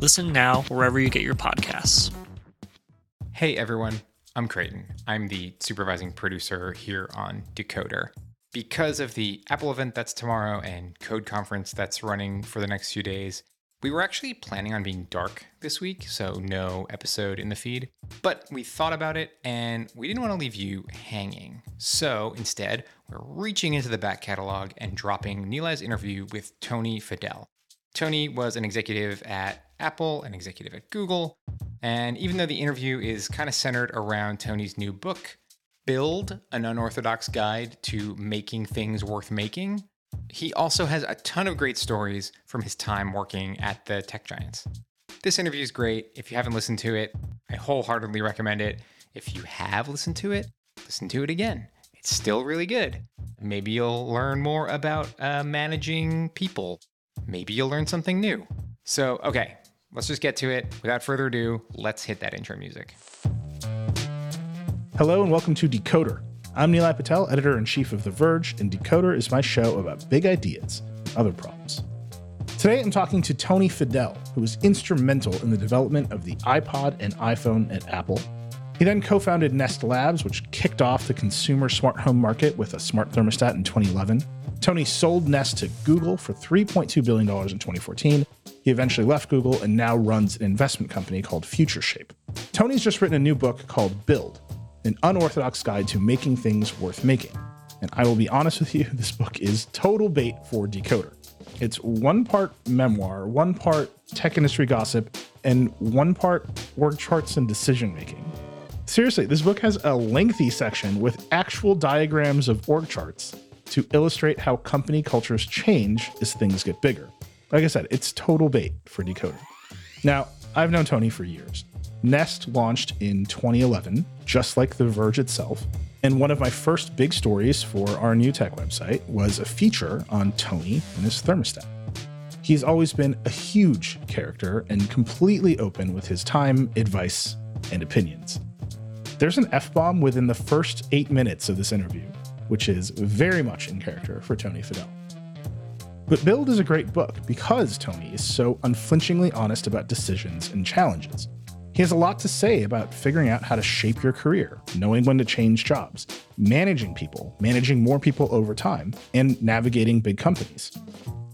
Listen now wherever you get your podcasts. Hey everyone, I'm Creighton. I'm the supervising producer here on Decoder. Because of the Apple event that's tomorrow and Code Conference that's running for the next few days, we were actually planning on being dark this week, so no episode in the feed. But we thought about it and we didn't want to leave you hanging. So instead, we're reaching into the back catalog and dropping Nilay's interview with Tony Fadell. Tony was an executive at Apple, an executive at Google. And even though the interview is kind of centered around Tony's new book, Build an Unorthodox Guide to Making Things Worth Making, he also has a ton of great stories from his time working at the tech giants. This interview is great. If you haven't listened to it, I wholeheartedly recommend it. If you have listened to it, listen to it again. It's still really good. Maybe you'll learn more about uh, managing people. Maybe you'll learn something new. So, okay, let's just get to it. Without further ado, let's hit that intro music. Hello and welcome to Decoder. I'm Nilay Patel, editor in chief of The Verge, and Decoder is my show about big ideas, other problems. Today I'm talking to Tony Fadell, who was instrumental in the development of the iPod and iPhone at Apple. He then co founded Nest Labs, which kicked off the consumer smart home market with a smart thermostat in 2011. Tony sold Nest to Google for $3.2 billion in 2014. He eventually left Google and now runs an investment company called FutureShape. Tony's just written a new book called Build An Unorthodox Guide to Making Things Worth Making. And I will be honest with you, this book is total bait for Decoder. It's one part memoir, one part tech industry gossip, and one part org charts and decision making. Seriously, this book has a lengthy section with actual diagrams of org charts to illustrate how company cultures change as things get bigger. Like I said, it's total bait for Decoder. Now, I've known Tony for years. Nest launched in 2011, just like The Verge itself. And one of my first big stories for our new tech website was a feature on Tony and his thermostat. He's always been a huge character and completely open with his time, advice, and opinions. There's an F bomb within the first eight minutes of this interview, which is very much in character for Tony Fadell. But Build is a great book because Tony is so unflinchingly honest about decisions and challenges. He has a lot to say about figuring out how to shape your career, knowing when to change jobs, managing people, managing more people over time, and navigating big companies.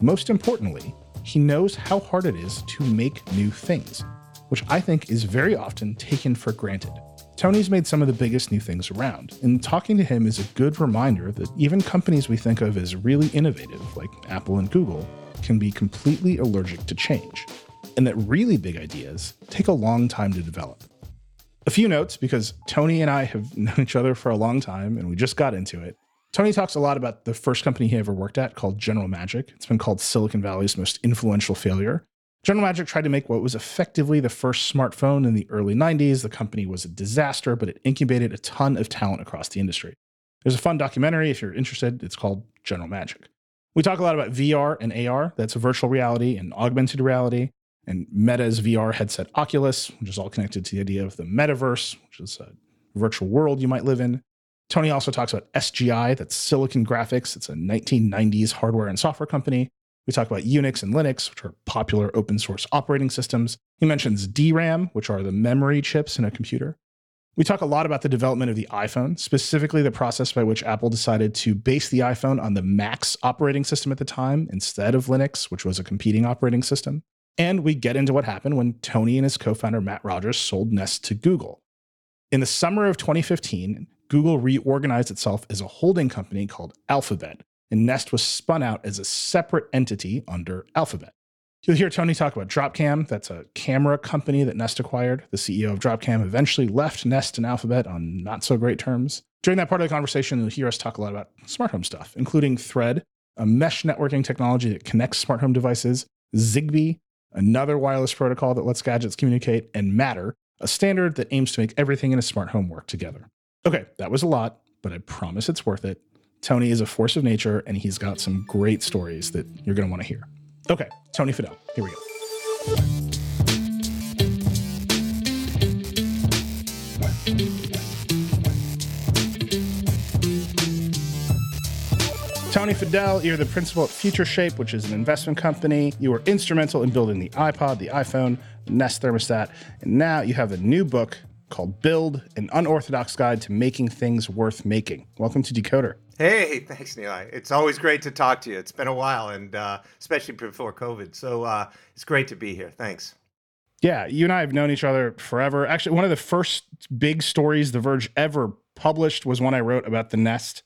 Most importantly, he knows how hard it is to make new things, which I think is very often taken for granted. Tony's made some of the biggest new things around, and talking to him is a good reminder that even companies we think of as really innovative, like Apple and Google, can be completely allergic to change, and that really big ideas take a long time to develop. A few notes because Tony and I have known each other for a long time and we just got into it. Tony talks a lot about the first company he ever worked at called General Magic. It's been called Silicon Valley's most influential failure. General Magic tried to make what was effectively the first smartphone in the early 90s. The company was a disaster, but it incubated a ton of talent across the industry. There's a fun documentary if you're interested. It's called General Magic. We talk a lot about VR and AR, that's virtual reality and augmented reality, and Meta's VR headset Oculus, which is all connected to the idea of the metaverse, which is a virtual world you might live in. Tony also talks about SGI, that's Silicon Graphics. It's a 1990s hardware and software company. We talk about Unix and Linux, which are popular open source operating systems. He mentions DRAM, which are the memory chips in a computer. We talk a lot about the development of the iPhone, specifically the process by which Apple decided to base the iPhone on the Macs operating system at the time instead of Linux, which was a competing operating system. And we get into what happened when Tony and his co founder Matt Rogers sold Nest to Google. In the summer of 2015, Google reorganized itself as a holding company called Alphabet, and Nest was spun out as a separate entity under Alphabet. You'll hear Tony talk about Dropcam. That's a camera company that Nest acquired. The CEO of Dropcam eventually left Nest and Alphabet on not so great terms. During that part of the conversation, you'll hear us talk a lot about smart home stuff, including Thread, a mesh networking technology that connects smart home devices, Zigbee, another wireless protocol that lets gadgets communicate, and Matter, a standard that aims to make everything in a smart home work together. Okay, that was a lot, but I promise it's worth it. Tony is a force of nature, and he's got some great stories that you're going to want to hear. Okay, Tony Fadell. Here we go. Tony Fadell, you're the principal at Future Shape, which is an investment company. You were instrumental in building the iPod, the iPhone, the Nest thermostat, and now you have a new book called Build An Unorthodox Guide to Making Things Worth Making. Welcome to Decoder. Hey, thanks, Neil. It's always great to talk to you. It's been a while, and uh, especially before COVID. So uh, it's great to be here. Thanks. Yeah, you and I have known each other forever. Actually, one of the first big stories The Verge ever published was one I wrote about the Nest.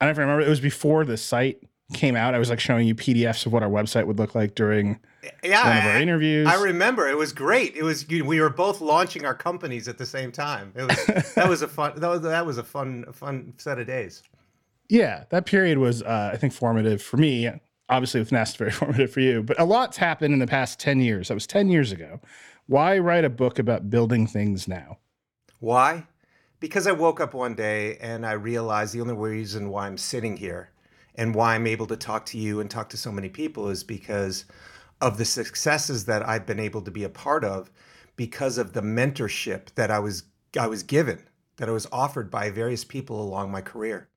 I don't remember. It was before the site came out. I was like showing you PDFs of what our website would look like during yeah, one of our interviews. I remember. It was great. It was we were both launching our companies at the same time. It was that was a fun that was that was a fun fun set of days yeah, that period was, uh, I think, formative for me. Obviously, with Nest, very formative for you. But a lot's happened in the past 10 years. That was 10 years ago. Why write a book about building things now? Why? Because I woke up one day and I realized the only reason why I'm sitting here and why I'm able to talk to you and talk to so many people is because of the successes that I've been able to be a part of because of the mentorship that I was I was given, that I was offered by various people along my career.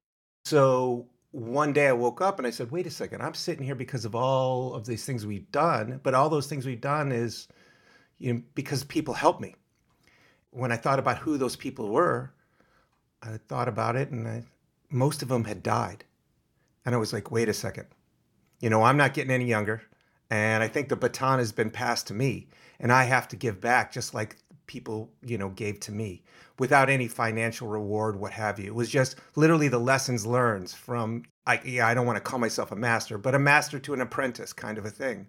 So one day I woke up and I said, wait a second, I'm sitting here because of all of these things we've done, but all those things we've done is you know, because people helped me. When I thought about who those people were, I thought about it and I, most of them had died. And I was like, wait a second. You know, I'm not getting any younger. And I think the baton has been passed to me. And I have to give back just like people, you know, gave to me without any financial reward, what have you. It was just literally the lessons learned from, I, yeah, I don't want to call myself a master, but a master to an apprentice kind of a thing.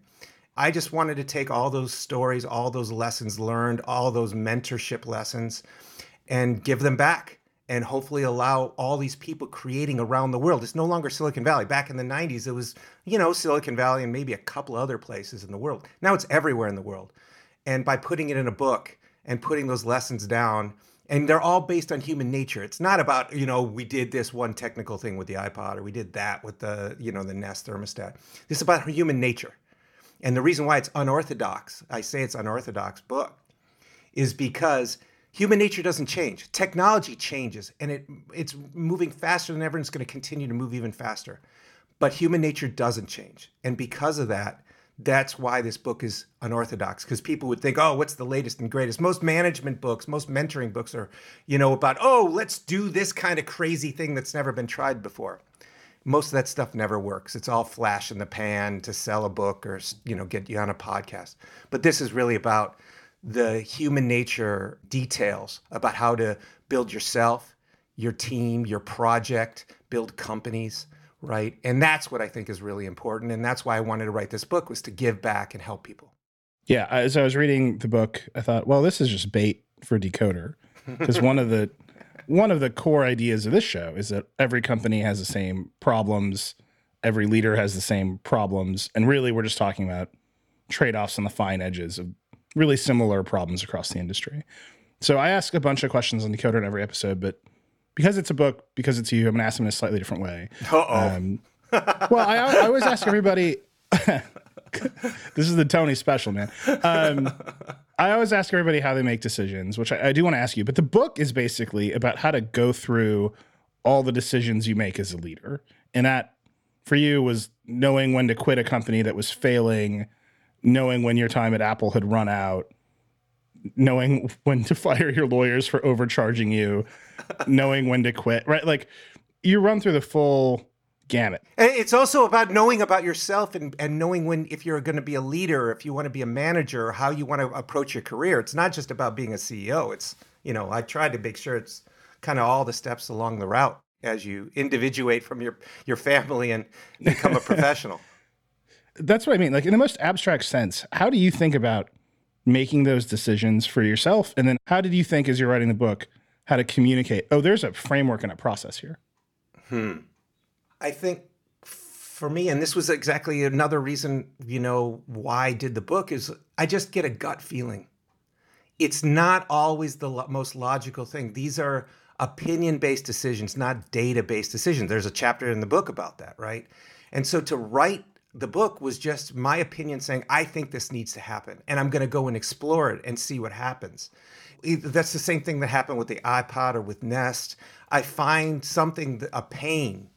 I just wanted to take all those stories, all those lessons learned, all those mentorship lessons, and give them back and hopefully allow all these people creating around the world. It's no longer Silicon Valley. Back in the 90s, it was, you know, Silicon Valley and maybe a couple other places in the world. Now it's everywhere in the world. And by putting it in a book and putting those lessons down and they're all based on human nature. It's not about you know we did this one technical thing with the ipod or we did that with the you know the nest thermostat. This is about human nature. And the reason why it's unorthodox i say it's unorthodox book is because human nature doesn't change. Technology changes and it it's moving faster than ever and it's going to continue to move even faster. But human nature doesn't change. And because of that that's why this book is unorthodox because people would think oh what's the latest and greatest? Most management books most mentoring books are you know about oh let's do this kind of crazy thing that's never been tried before. Most of that stuff never works. It's all flash in the pan to sell a book or you know get you on a podcast. But this is really about the human nature details about how to build yourself your team your project build companies right? And that's what I think is really important. And that's why I wanted to write this book was to give back and help people. Yeah. As I was reading the book, I thought, well, this is just bait for Decoder. Because one of the one of the core ideas of this show is that every company has the same problems, every leader has the same problems, and really we're just talking about trade-offs on the fine edges of really similar problems across the industry. So I ask a bunch of questions on Decoder in every episode, but because it's a book, because it's you, I'm gonna ask them in a slightly different way. Um, well, I, I, always ask everybody. this is the Tony special, man. Um, I always ask everybody how they make decisions, which I, I do want to ask you, but the book is basically about how to go through all the decisions you make as a leader. And that for you was knowing when to quit a company that was failing, knowing when your time at Apple had run out, knowing when to fire your lawyers for overcharging you, knowing when to quit, right? Like you run through the full gamut. It's also about knowing about yourself and, and knowing when, if you're going to be a leader, if you want to be a manager, how you want to approach your career. It's not just about being a CEO. It's, you know, I tried to make sure it's kind of all the steps along the route as you individuate from your, your family and become a professional. That's what I mean. Like in the most abstract sense, how do you think about making those decisions for yourself? And then how did you think as you're writing the book how to communicate? Oh, there's a framework and a process here. Hmm. I think for me, and this was exactly another reason, you know, why I did the book is I just get a gut feeling. It's not always the lo- most logical thing. These are opinion based decisions, not data based decisions. There's a chapter in the book about that, right? And so to write the book was just my opinion saying, I think this needs to happen. And I'm going to go and explore it and see what happens. That's the same thing that happened with the iPod or with Nest. I find something, a pain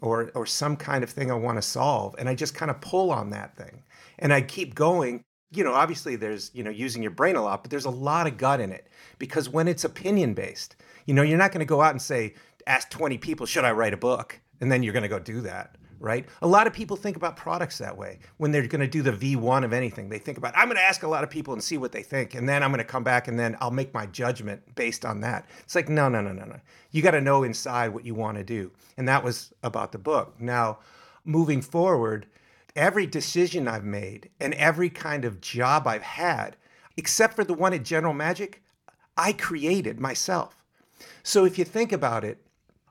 or, or some kind of thing I want to solve, and I just kind of pull on that thing. And I keep going. You know, obviously there's, you know, using your brain a lot, but there's a lot of gut in it because when it's opinion based, you know, you're not going to go out and say, ask 20 people, should I write a book? And then you're going to go do that right? A lot of people think about products that way when they're going to do the V1 of anything. They think about, I'm going to ask a lot of people and see what they think. And then I'm going to come back and then I'll make my judgment based on that. It's like, no, no, no, no, no. You got to know inside what you want to do. And that was about the book. Now, moving forward, every decision I've made and every kind of job I've had, except for the one at General Magic, I created myself. So if you think about it,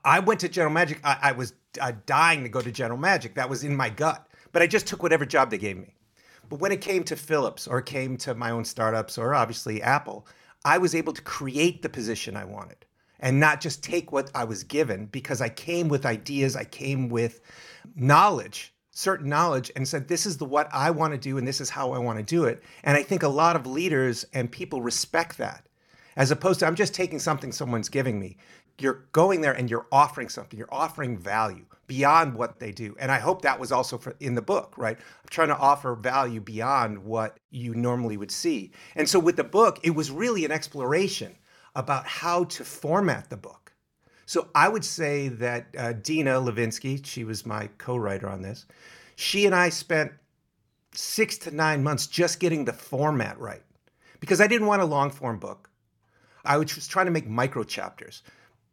I went to General Magic. I, I was uh, dying to go to General Magic. That was in my gut. But I just took whatever job they gave me. But when it came to Philips or came to my own startups or obviously Apple, I was able to create the position I wanted and not just take what I was given because I came with ideas, I came with knowledge, certain knowledge, and said, This is the what I want to do and this is how I want to do it. And I think a lot of leaders and people respect that as opposed to I'm just taking something someone's giving me you're going there and you're offering something you're offering value beyond what they do. And i hope that was also for, in the book right? I'm trying to offer value beyond what you normally would see. And so with the book it was really an exploration about how to format the book. So i would say that uh, dina levinsky she was my co-writer on this she and i spent six to nine months just getting the format right. Because i didn't want a long form book. I was trying to make micro chapters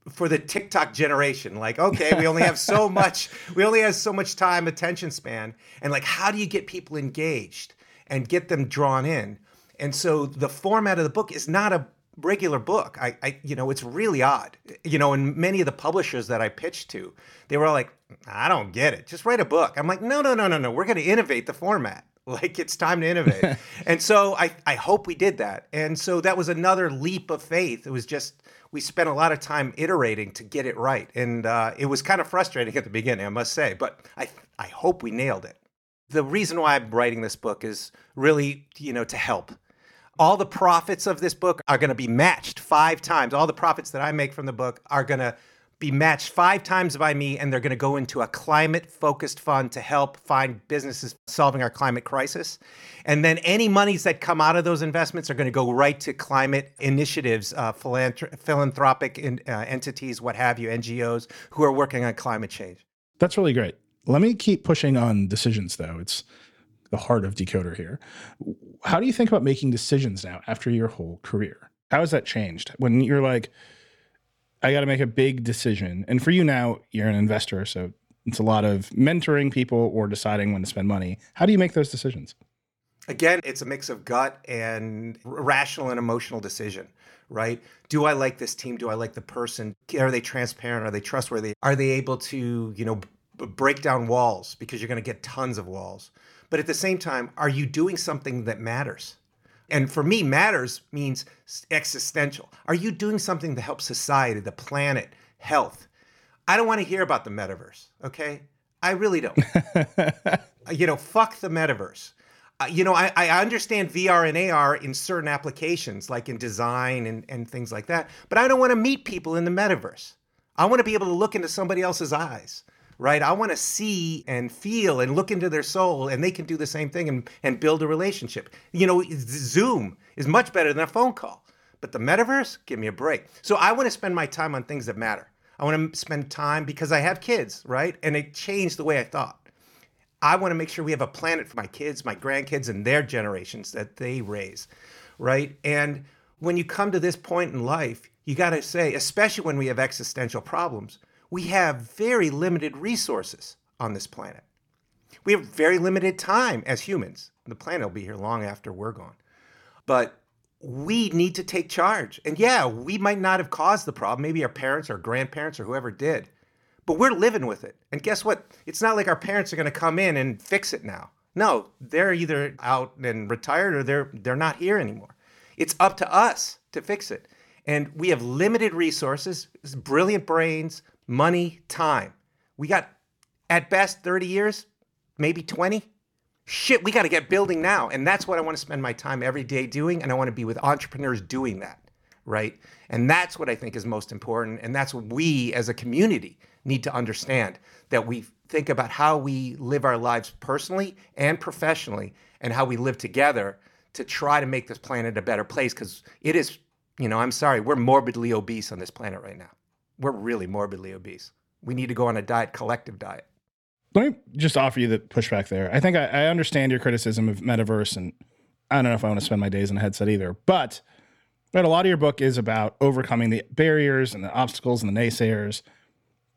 for the TikTok generation. Like, okay, we only have so much, we only have so much time, attention span. And like, how do you get people engaged and get them drawn in? And so the format of the book is not a regular book. I, I you know, it's really odd. You know, and many of the publishers that I pitched to, they were all like, I don't get it. Just write a book. I'm like, no, no, no, no, no. We're going to innovate the format. Like it's time to innovate. and so I, I hope we did that. And so that was another leap of faith. It was just we spent a lot of time iterating to get it right, and uh, it was kind of frustrating at the beginning, I must say. But I I hope we nailed it. The reason why I'm writing this book is really you know to help. All the profits of this book are going to be matched five times. All the profits that I make from the book are going to be matched five times by me, and they're going to go into a climate focused fund to help find businesses solving our climate crisis. And then any monies that come out of those investments are going to go right to climate initiatives, uh, philanthrop- philanthropic in, uh, entities, what have you, NGOs who are working on climate change. That's really great. Let me keep pushing on decisions, though. It's the heart of Decoder here. How do you think about making decisions now after your whole career? How has that changed? When you're like, I got to make a big decision. And for you now, you're an investor, so it's a lot of mentoring people or deciding when to spend money. How do you make those decisions? Again, it's a mix of gut and rational and emotional decision, right? Do I like this team? Do I like the person? Are they transparent? Are they trustworthy? Are they able to, you know, break down walls because you're going to get tons of walls? But at the same time, are you doing something that matters? And for me, matters means existential. Are you doing something to help society, the planet, health? I don't want to hear about the metaverse, okay? I really don't. you know, fuck the metaverse. uh, you know, I, I understand VR and AR in certain applications, like in design and, and things like that, but I don't want to meet people in the metaverse. I want to be able to look into somebody else's eyes, right? I want to see and feel and look into their soul, and they can do the same thing and, and build a relationship. You know, Zoom is much better than a phone call, but the metaverse, give me a break. So I want to spend my time on things that matter. I want to spend time because I have kids, right? And it changed the way I thought. I want to make sure we have a planet for my kids, my grandkids, and their generations that they raise, right? And when you come to this point in life, you got to say, especially when we have existential problems, we have very limited resources on this planet. We have very limited time as humans. The planet will be here long after we're gone. But we need to take charge. And yeah, we might not have caused the problem. Maybe our parents or grandparents or whoever did but we're living with it. And guess what? It's not like our parents are going to come in and fix it now. No, they're either out and retired or they're they're not here anymore. It's up to us to fix it. And we have limited resources, brilliant brains, money, time. We got at best 30 years, maybe 20. Shit, we got to get building now. And that's what I want to spend my time every day doing and I want to be with entrepreneurs doing that, right? And that's what I think is most important and that's what we as a community need to understand that we think about how we live our lives personally and professionally and how we live together to try to make this planet a better place because it is you know i'm sorry we're morbidly obese on this planet right now we're really morbidly obese we need to go on a diet collective diet let me just offer you the pushback there i think I, I understand your criticism of metaverse and i don't know if i want to spend my days in a headset either but right, a lot of your book is about overcoming the barriers and the obstacles and the naysayers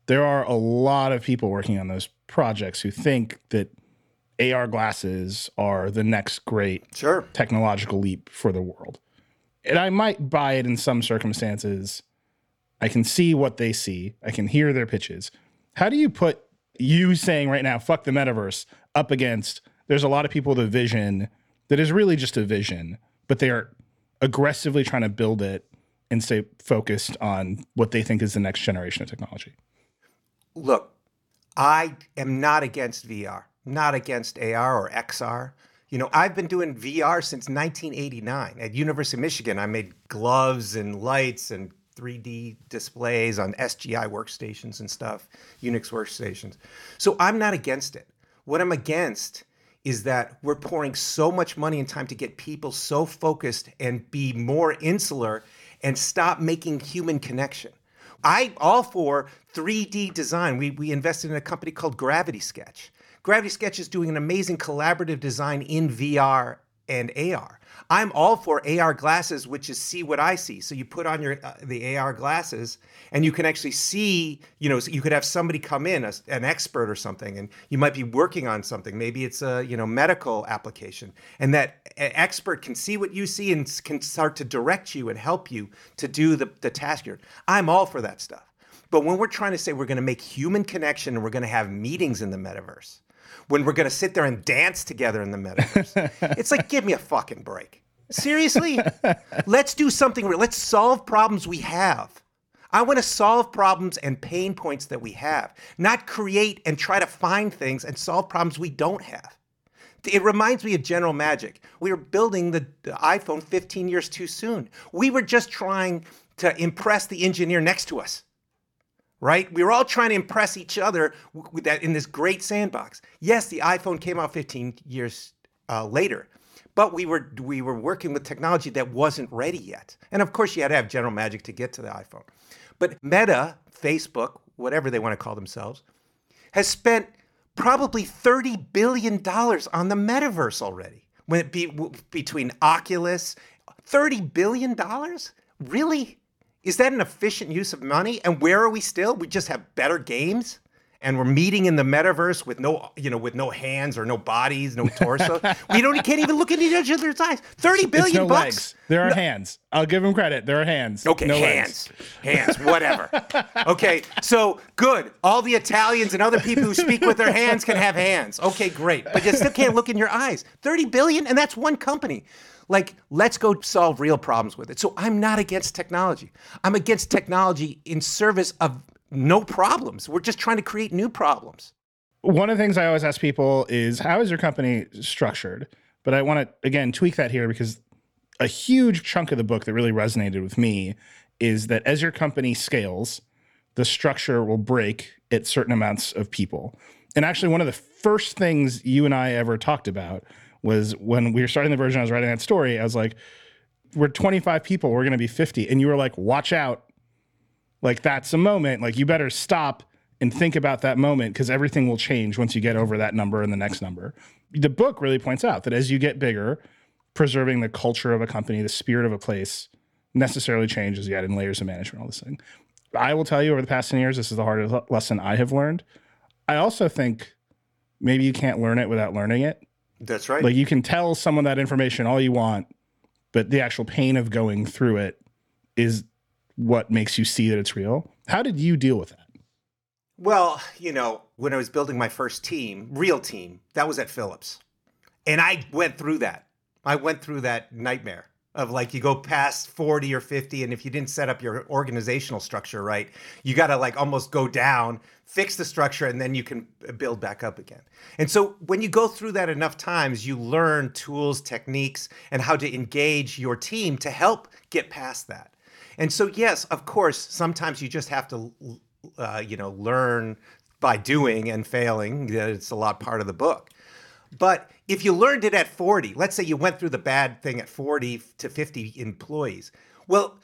there are a lot of people working on those projects who think that AR glasses are the next great sure. technological leap for the world. And I might buy it in some circumstances. I can see what they see, I can hear their pitches. How do you put you saying right now, fuck the metaverse, up against there's a lot of people with a vision that is really just a vision, but they are aggressively trying to build it and stay focused on what they think is the next generation of technology? look, I am not against VR, not against AR or XR. You know, I've been doing VR since 1989 at University of Michigan. I made gloves and lights and 3D displays on SGI workstations and stuff, Unix workstations. So I'm not against it. What I'm against is that we're pouring so much money and time to get people so focused and be more insular and stop making human connection. I all for 3D design. We we invested in a company called Gravity Sketch. Gravity Sketch is doing an amazing collaborative design in VR and AR. I'm all for AR glasses, which is see what I see. So you put on your uh, the AR glasses, and you can actually see. You know, you could have somebody come in, a, an expert or something, and you might be working on something. Maybe it's a you know medical application, and that expert can see what you see and can start to direct you and help you to do the, the task. Here, I'm all for that stuff. But when we're trying to say we're going to make human connection and we're going to have meetings in the metaverse, when we're going to sit there and dance together in the metaverse. it's like, give me a fucking break. Seriously? Let's do something real. Let's solve problems we have. I want to solve problems and pain points that we have, not create and try to find things and solve problems we don't have. It reminds me of General Magic. We were building the iPhone 15 years too soon. We were just trying to impress the engineer next to us right? We were all trying to impress each other with that in this great sandbox. Yes, the iPhone came out 15 years uh, later, but we were we were working with technology that wasn't ready yet. And of course, you had to have General Magic to get to the iPhone. But Meta, Facebook, whatever they want to call themselves, has spent probably 30 billion dollars on the metaverse already. When it be between Oculus, 30 billion dollars? Really? Is that an efficient use of money? And where are we still? We just have better games and we're meeting in the metaverse with no, you know, with no hands or no bodies, no torso. we don't can't even look into each other's eyes. Thirty billion no bucks. Legs. There are no. hands. I'll give them credit. There are hands. Okay, no hands, legs. hands, whatever. okay, so good. All the Italians and other people who speak with their hands can have hands. Okay, great. But you still can't look in your eyes. Thirty billion, and that's one company. Like, let's go solve real problems with it. So I'm not against technology. I'm against technology in service of no problems. We're just trying to create new problems. One of the things I always ask people is how is your company structured? But I want to again tweak that here because a huge chunk of the book that really resonated with me is that as your company scales, the structure will break at certain amounts of people. And actually, one of the first things you and I ever talked about was when we were starting the Verge, I was writing that story. I was like, we're 25 people, we're going to be 50. And you were like, watch out. Like, that's a moment. Like, you better stop and think about that moment because everything will change once you get over that number and the next number. The book really points out that as you get bigger, preserving the culture of a company, the spirit of a place necessarily changes yet in layers of management, all this thing. I will tell you over the past 10 years, this is the hardest lesson I have learned. I also think maybe you can't learn it without learning it. That's right. Like you can tell someone that information all you want, but the actual pain of going through it is what makes you see that it's real. How did you deal with that? Well, you know, when I was building my first team, real team, that was at Philips. And I went through that. I went through that nightmare of like you go past 40 or 50 and if you didn't set up your organizational structure right you got to like almost go down fix the structure and then you can build back up again. And so when you go through that enough times you learn tools techniques and how to engage your team to help get past that. And so yes of course sometimes you just have to uh, you know learn by doing and failing That it's a lot part of the book. But if you learned it at 40, let's say you went through the bad thing at 40 to 50 employees, well,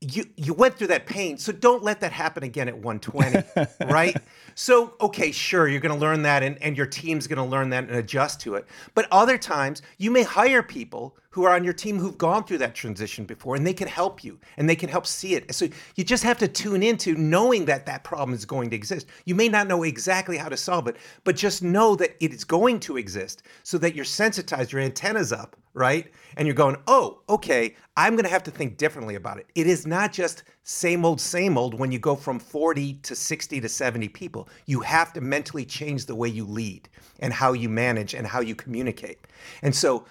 you you went through that pain so don't let that happen again at 120 right? So okay sure you're going to learn that and, and your team's going to learn that and adjust to it. But other times you may hire people who are on your team who've gone through that transition before and they can help you and they can help see it so you just have to tune into knowing that that problem is going to exist you may not know exactly how to solve it but just know that it is going to exist so that you're sensitized your antennas up right? And you're going, oh, okay, I'm going to have to think differently about it. It is not just same old, same old when you go from 40 to 60 to 70 people. You have to mentally change the way you lead and how you manage and how you communicate. And so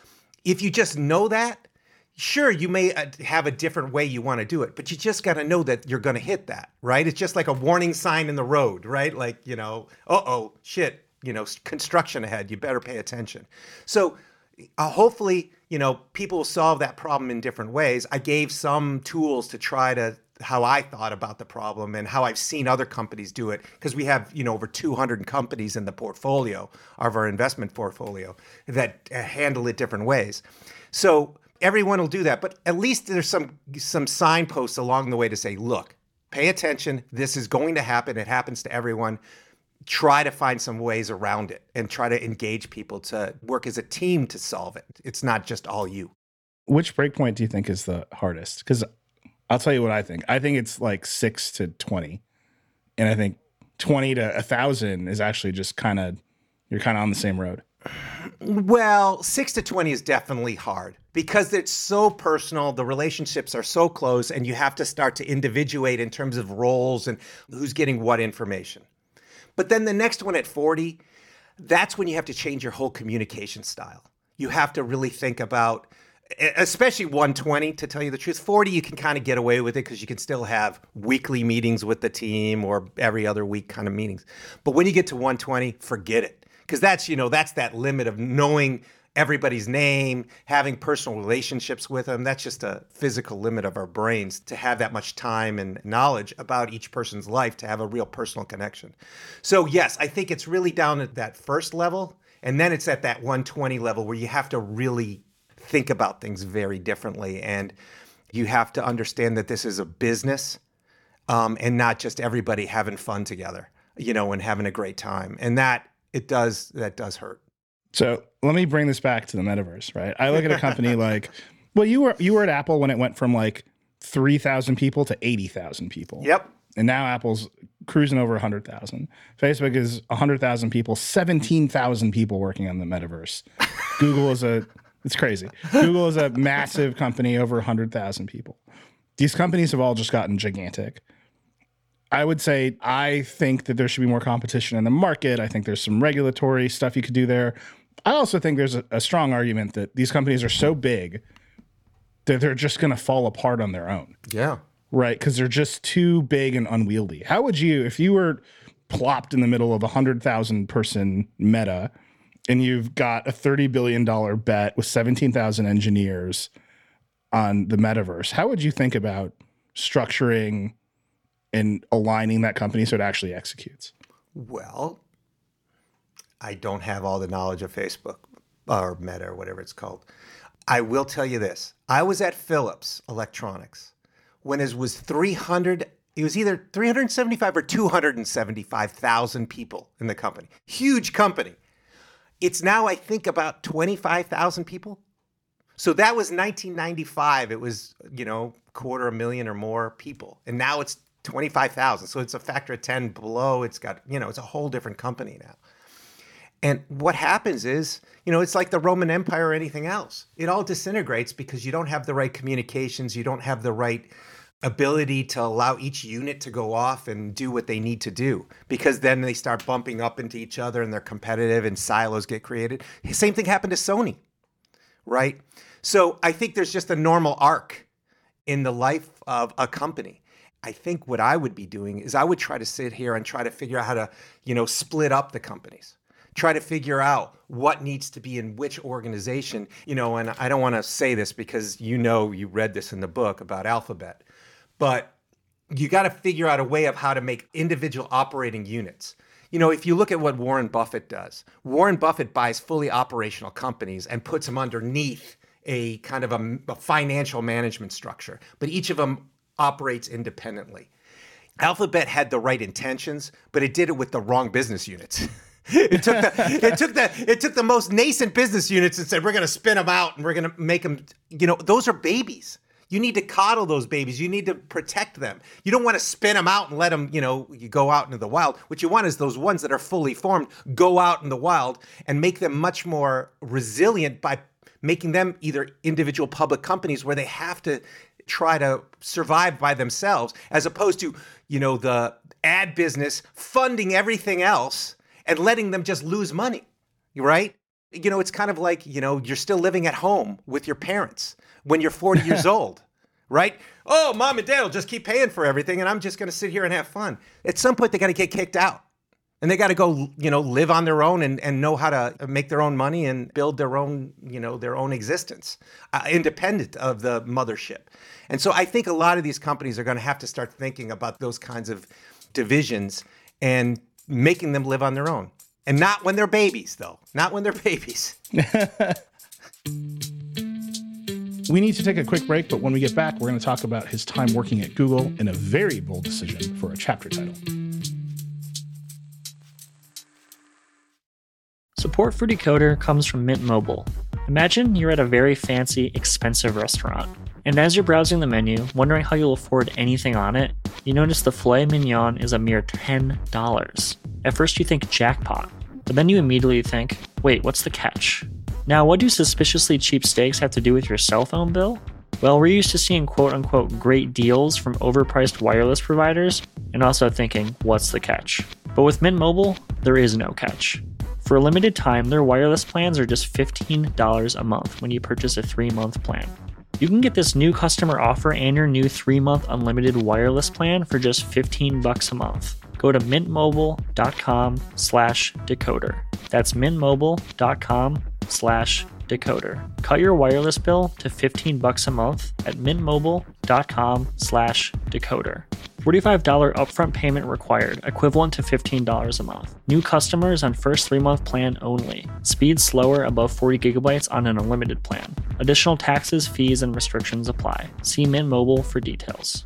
if you just know that, sure, you may uh, have a different way you want to do it, but you just got to know that you're going to hit that, right? It's just like a warning sign in the road, right? Like, you know, uh oh, shit, you know, construction ahead, you better pay attention. So, uh, hopefully, you know, people will solve that problem in different ways. I gave some tools to try to how I thought about the problem and how I've seen other companies do it because we have, you know, over 200 companies in the portfolio of our investment portfolio that uh, handle it different ways. So everyone will do that, but at least there's some some signposts along the way to say, look, pay attention. This is going to happen. It happens to everyone try to find some ways around it and try to engage people to work as a team to solve it. It's not just all you. Which breakpoint do you think is the hardest? Because I'll tell you what I think. I think it's like six to 20. And I think 20 to a thousand is actually just kind of, you're kind of on the same road. Well, six to 20 is definitely hard because it's so personal. The relationships are so close, and you have to start to individuate in terms of roles and who's getting what information. But then the next one at 40, that's when you have to change your whole communication style. You have to really think about, especially 120, to tell you the truth. 40, you can kind of get away with it because you can still have weekly meetings with the team or every other week kind of meetings. But when you get to 120, forget it. Because that's, you know, that's that limit of knowing everybody's name, having personal relationships with them. That's just a physical limit of our brains to have that much time and knowledge about each person's life to have a real personal connection. So, yes, I think it's really down at that first level. And then it's at that 120 level where you have to really think about things very differently. And you have to understand that this is a business um, and not just everybody having fun together, you know, and having a great time. And that, it does, that does hurt. So let me bring this back to the metaverse, right? I look at a company like, well, you were you were at Apple when it went from like three thousand people to eighty thousand people. Yep. And now Apple's cruising over hundred thousand. Facebook is hundred thousand people, seventeen thousand people working on the metaverse. Google is a it's crazy. Google is a massive company, over hundred thousand people. These companies have all just gotten gigantic. I would say I think that there should be more competition in the market. I think there's some regulatory stuff you could do there. I also think there's a, a strong argument that these companies are so big that they're just going to fall apart on their own. Yeah. Right. Because they're just too big and unwieldy. How would you, if you were plopped in the middle of a 100,000 person meta and you've got a $30 billion bet with 17,000 engineers on the metaverse, how would you think about structuring and aligning that company so it actually executes? Well, I don't have all the knowledge of Facebook or Meta or whatever it's called. I will tell you this. I was at Philips Electronics when it was 300 it was either 375 or 275,000 people in the company. Huge company. It's now I think about 25,000 people. So that was 1995. It was, you know, quarter a million or more people. And now it's 25,000. So it's a factor of 10 below. It's got, you know, it's a whole different company now. And what happens is, you know, it's like the Roman Empire or anything else. It all disintegrates because you don't have the right communications, you don't have the right ability to allow each unit to go off and do what they need to do because then they start bumping up into each other and they're competitive and silos get created. Same thing happened to Sony, right? So I think there's just a normal arc in the life of a company. I think what I would be doing is I would try to sit here and try to figure out how to, you know, split up the companies. Try to figure out what needs to be in which organization, you know, and I don't want to say this because you know you read this in the book about Alphabet but you got to figure out a way of how to make individual operating units. You know, if you look at what Warren Buffett does, Warren Buffett buys fully operational companies and puts them underneath a kind of a, a financial management structure, but each of them operates independently. Alphabet had the right intentions, but it did it with the wrong business units. it took the it took the it took the most nascent business units and said we're going to spin them out and we're going to make them you know those are babies you need to coddle those babies. You need to protect them. You don't want to spin them out and let them, you know, you go out into the wild. What you want is those ones that are fully formed go out in the wild and make them much more resilient by making them either individual public companies where they have to try to survive by themselves as opposed to, you know, the ad business funding everything else and letting them just lose money. Right? You know, it's kind of like, you know, you're still living at home with your parents when you're 40 years old, right? Oh, mom and dad will just keep paying for everything, and I'm just going to sit here and have fun. At some point, they got to get kicked out. And they got to go, you know, live on their own and, and know how to make their own money and build their own, you know, their own existence, uh, independent of the mothership. And so I think a lot of these companies are going to have to start thinking about those kinds of divisions and making them live on their own. And not when they're babies, though. Not when they're babies. We need to take a quick break, but when we get back, we're going to talk about his time working at Google and a very bold decision for a chapter title. Support for Decoder comes from Mint Mobile. Imagine you're at a very fancy, expensive restaurant, and as you're browsing the menu, wondering how you'll afford anything on it, you notice the filet mignon is a mere $10. At first, you think jackpot, but then you immediately think, wait, what's the catch? Now, what do suspiciously cheap steaks have to do with your cell phone bill? Well, we're used to seeing quote unquote great deals from overpriced wireless providers and also thinking, what's the catch? But with Mint Mobile, there is no catch. For a limited time, their wireless plans are just $15 a month when you purchase a three month plan. You can get this new customer offer and your new three month unlimited wireless plan for just 15 bucks a month. Go to mintmobile.com slash decoder. That's mintmobile.com slash decoder. Cut your wireless bill to 15 bucks a month at mintmobile.com slash decoder. $45 upfront payment required, equivalent to $15 a month. New customers on first three month plan only. Speed slower above 40 gigabytes on an unlimited plan. Additional taxes, fees, and restrictions apply. See Mint Mobile for details.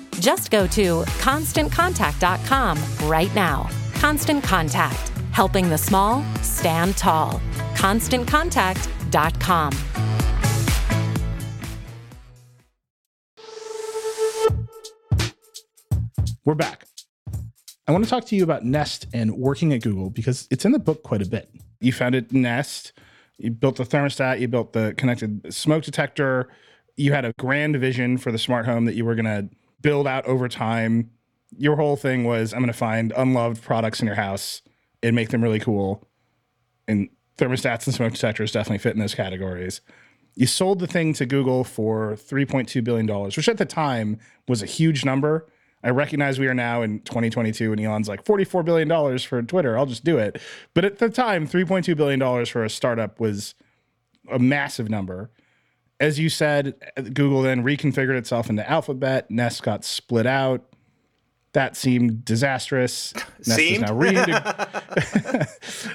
Just go to constantcontact.com right now. Constant Contact, helping the small stand tall. ConstantContact.com. We're back. I want to talk to you about Nest and working at Google because it's in the book quite a bit. You founded Nest, you built the thermostat, you built the connected smoke detector, you had a grand vision for the smart home that you were going to build out over time. Your whole thing was I'm going to find unloved products in your house and make them really cool. And thermostats and smoke detectors definitely fit in those categories. You sold the thing to Google for $3.2 billion, which at the time was a huge number. I recognize we are now in 2022 and Elon's like $44 billion for Twitter. I'll just do it. But at the time, $3.2 billion for a startup was a massive number. As you said, Google then reconfigured itself into Alphabet. Nest got split out. That seemed disastrous. Nest Seemed? is now reintegrated.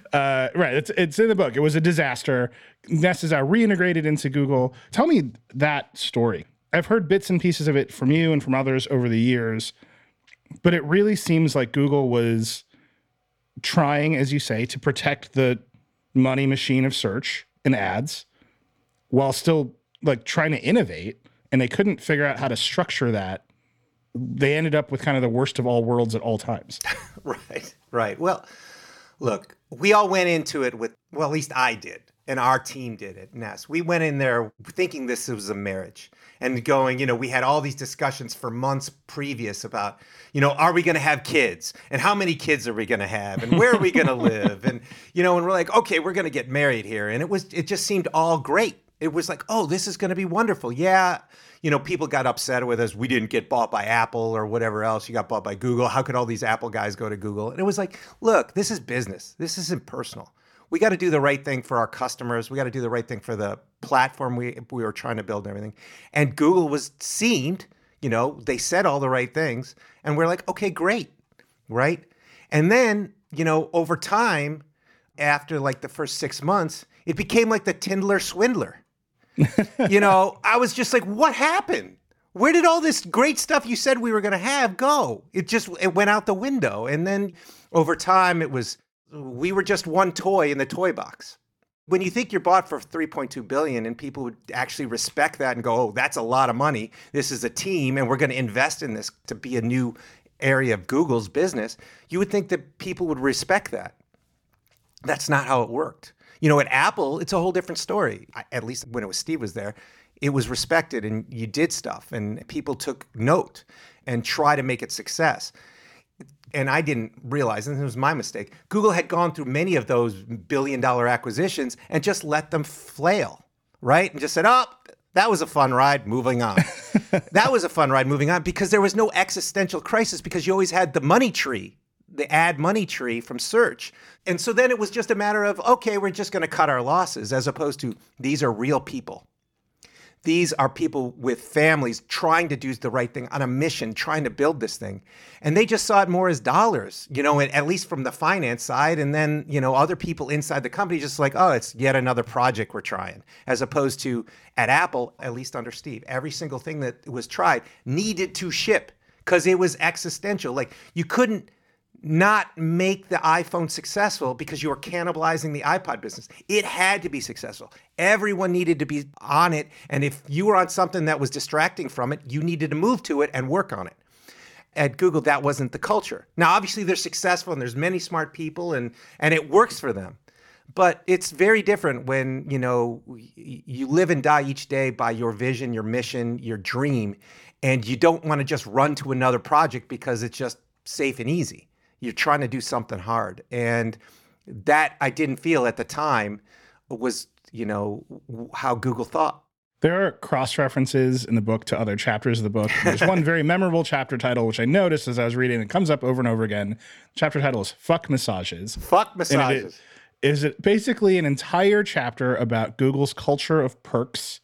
uh, right. It's, it's in the book. It was a disaster. Nest is now reintegrated into Google. Tell me that story. I've heard bits and pieces of it from you and from others over the years, but it really seems like Google was trying, as you say, to protect the money machine of search and ads while still like trying to innovate. And they couldn't figure out how to structure that. They ended up with kind of the worst of all worlds at all times. Right, right. Well, look, we all went into it with, well, at least I did, and our team did it Nest. We went in there thinking this was a marriage and going, you know, we had all these discussions for months previous about, you know, are we going to have kids? And how many kids are we going to have? And where are we going to live? And, you know, and we're like, okay, we're going to get married here. And it was, it just seemed all great. It was like, oh, this is going to be wonderful. Yeah, you know, people got upset with us. We didn't get bought by Apple or whatever else. You got bought by Google. How could all these Apple guys go to Google? And it was like, look, this is business. This isn't personal. We got to do the right thing for our customers. We got to do the right thing for the platform we we were trying to build and everything. And Google was seemed, you know, they said all the right things, and we're like, okay, great, right? And then, you know, over time, after like the first six months, it became like the Tinder Swindler you know, I was just like, what happened? Where did all this great stuff you said we were going to have go? It just it went out the window. And then over time it was we were just one toy in the toy box. When you think you're bought for 3.2 billion and people would actually respect that and go, "Oh, that's a lot of money. This is a team and we're going to invest in this to be a new area of Google's business." You would think that people would respect that. That's not how it worked. You know, at Apple, it's a whole different story. I, at least when it was Steve was there, it was respected and you did stuff and people took note and try to make it success. And I didn't realize, and it was my mistake. Google had gone through many of those billion dollar acquisitions and just let them flail, right? And just said, oh, that was a fun ride, moving on. that was a fun ride, moving on, because there was no existential crisis because you always had the money tree the ad money tree from search. And so then it was just a matter of, okay, we're just going to cut our losses, as opposed to these are real people. These are people with families trying to do the right thing on a mission, trying to build this thing. And they just saw it more as dollars, you know, at least from the finance side. And then, you know, other people inside the company just like, oh, it's yet another project we're trying. As opposed to at Apple, at least under Steve, every single thing that was tried needed to ship because it was existential. Like you couldn't not make the iPhone successful because you were cannibalizing the iPod business. It had to be successful. Everyone needed to be on it. And if you were on something that was distracting from it, you needed to move to it and work on it. At Google, that wasn't the culture. Now, obviously, they're successful and there's many smart people and, and it works for them. But it's very different when, you know, you live and die each day by your vision, your mission, your dream, and you don't want to just run to another project because it's just safe and easy you're trying to do something hard. And that I didn't feel at the time was, you know, how Google thought. There are cross references in the book to other chapters of the book. There's one very memorable chapter title, which I noticed as I was reading. It comes up over and over again. The chapter title is "Fuck Massages." Fuck massages. It is it basically an entire chapter about Google's culture of perks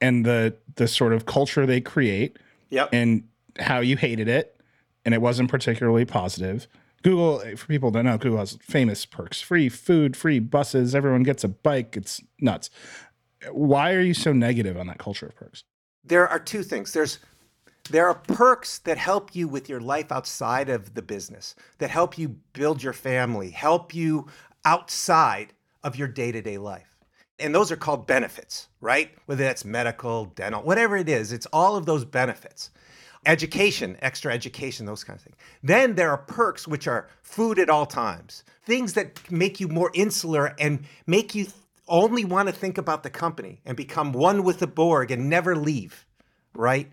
and the the sort of culture they create. Yep. And how you hated it and it wasn't particularly positive. Google, eh, for people that know, Google has famous perks free food, free buses, everyone gets a bike. It's nuts. Why are you so negative on that culture of perks? There are two things. There's There are perks that help you with your life outside of the business, that help you build your family, help you outside of your day to day life. And those are called benefits, right? Whether that's medical, dental, whatever it is, it's all of those benefits. Education, extra education, those kinds of things. Then there are perks, which are food at all times, things that make you more insular and make you only want to think about the company and become one with the Borg and never leave, right?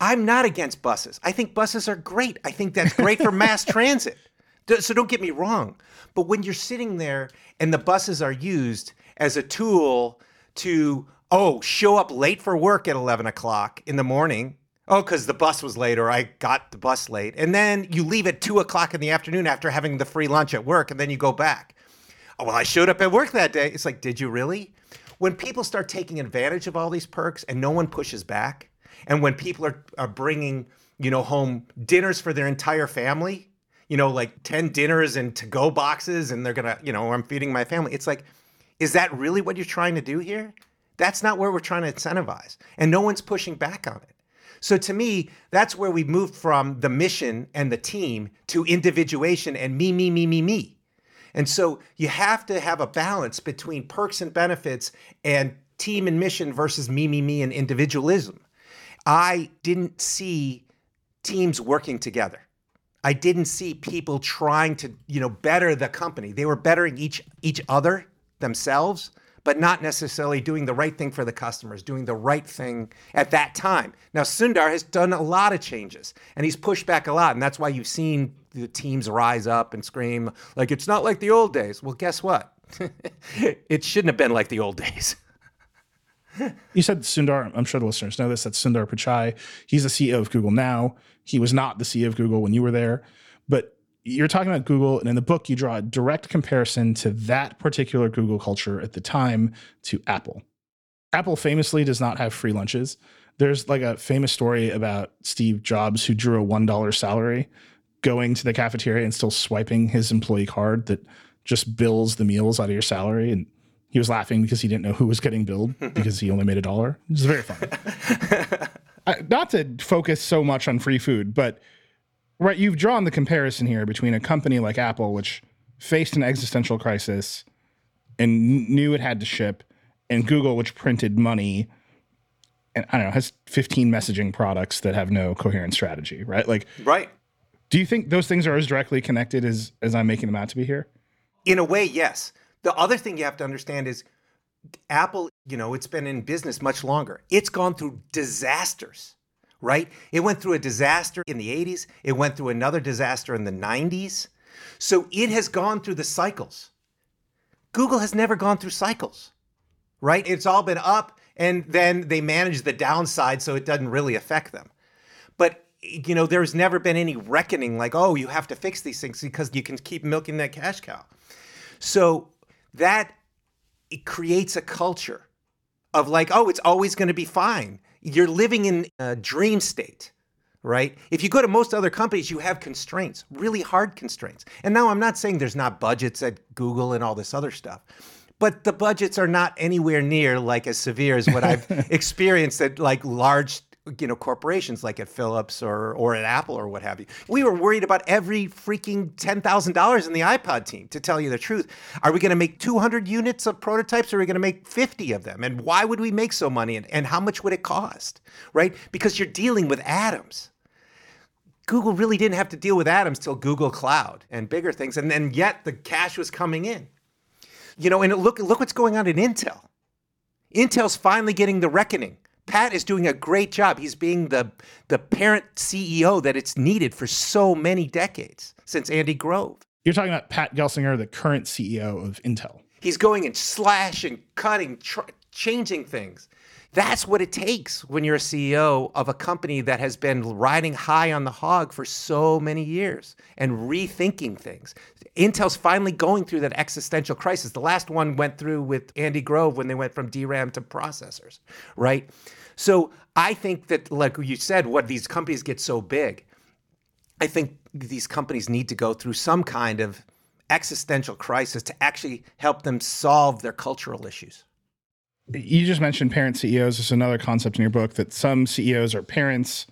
I'm not against buses. I think buses are great. I think that's great for mass transit. So don't get me wrong. But when you're sitting there and the buses are used as a tool to, oh, show up late for work at 11 o'clock in the morning. Oh, because the bus was late or I got the bus late. And then you leave at two o'clock in the afternoon after having the free lunch at work and then you go back. Oh, well, I showed up at work that day. It's like, did you really? When people start taking advantage of all these perks and no one pushes back, and when people are, are bringing, you know, home dinners for their entire family, you know, like 10 dinners and to go boxes, and they're gonna, you know, I'm feeding my family. It's like, is that really what you're trying to do here? That's not where we're trying to incentivize. And no one's pushing back on it. So to me, that's where we moved from the mission and the team to individuation and me, me, me, me, me. And so you have to have a balance between perks and benefits and team and mission versus me, me, me, and individualism. I didn't see teams working together. I didn't see people trying to, you know, better the company. They were bettering each each other themselves, but not necessarily doing the right thing for the customers, doing the right thing at that time. Now Sundar has done a lot of changes and he's pushed back a lot, and that's why you've seen the teams rise up and scream like it's not like the old days. Well, guess what? it shouldn't have been like the old days. you said Sundar, I'm sure the listeners know this, that's Sundar Pichai. He's the CEO of Google now. He was not the CEO of Google when you were there. But you're talking about Google, and in the book, you draw a direct comparison to that particular Google culture at the time to Apple. Apple famously does not have free lunches. There's like a famous story about Steve Jobs who drew a $1 salary going to the cafeteria and still swiping his employee card that just bills the meals out of your salary. And he was laughing because he didn't know who was getting billed because he only made a dollar. It's very funny. Not to focus so much on free food, but right, you've drawn the comparison here between a company like Apple, which faced an existential crisis and knew it had to ship, and Google, which printed money and I don't know, has 15 messaging products that have no coherent strategy, right? Like, right. Do you think those things are as directly connected as as I'm making them out to be here? In a way, yes. The other thing you have to understand is Apple, you know, it's been in business much longer. It's gone through disasters, right? It went through a disaster in the 80s, it went through another disaster in the 90s. So it has gone through the cycles. Google has never gone through cycles, right? It's all been up and then they manage the downside so it doesn't really affect them. But you know, there's never been any reckoning like, oh, you have to fix these things because you can keep milking that cash cow. So that it creates a culture of like, oh, it's always going to be fine. You're living in a dream state, right? If you go to most other companies, you have constraints, really hard constraints. And now I'm not saying there's not budgets at Google and all this other stuff, but the budgets are not anywhere near like as severe as what I've experienced at like large you know corporations like at Philips or or at Apple or what have you. We were worried about every freaking ten thousand dollars in the iPod team. To tell you the truth, are we going to make two hundred units of prototypes, or are we going to make fifty of them? And why would we make so money? And, and how much would it cost? Right? Because you're dealing with atoms. Google really didn't have to deal with atoms till Google Cloud and bigger things, and then yet the cash was coming in. You know, and look look what's going on in Intel. Intel's finally getting the reckoning Pat is doing a great job. He's being the the parent CEO that it's needed for so many decades since Andy Grove. You're talking about Pat Gelsinger, the current CEO of Intel. He's going and slashing, cutting, tr- changing things. That's what it takes when you're a CEO of a company that has been riding high on the hog for so many years and rethinking things. Intel's finally going through that existential crisis. The last one went through with Andy Grove when they went from DRAM to processors, right? So I think that, like you said, what these companies get so big, I think these companies need to go through some kind of existential crisis to actually help them solve their cultural issues you just mentioned parent CEOs. There's another concept in your book that some CEOs are parents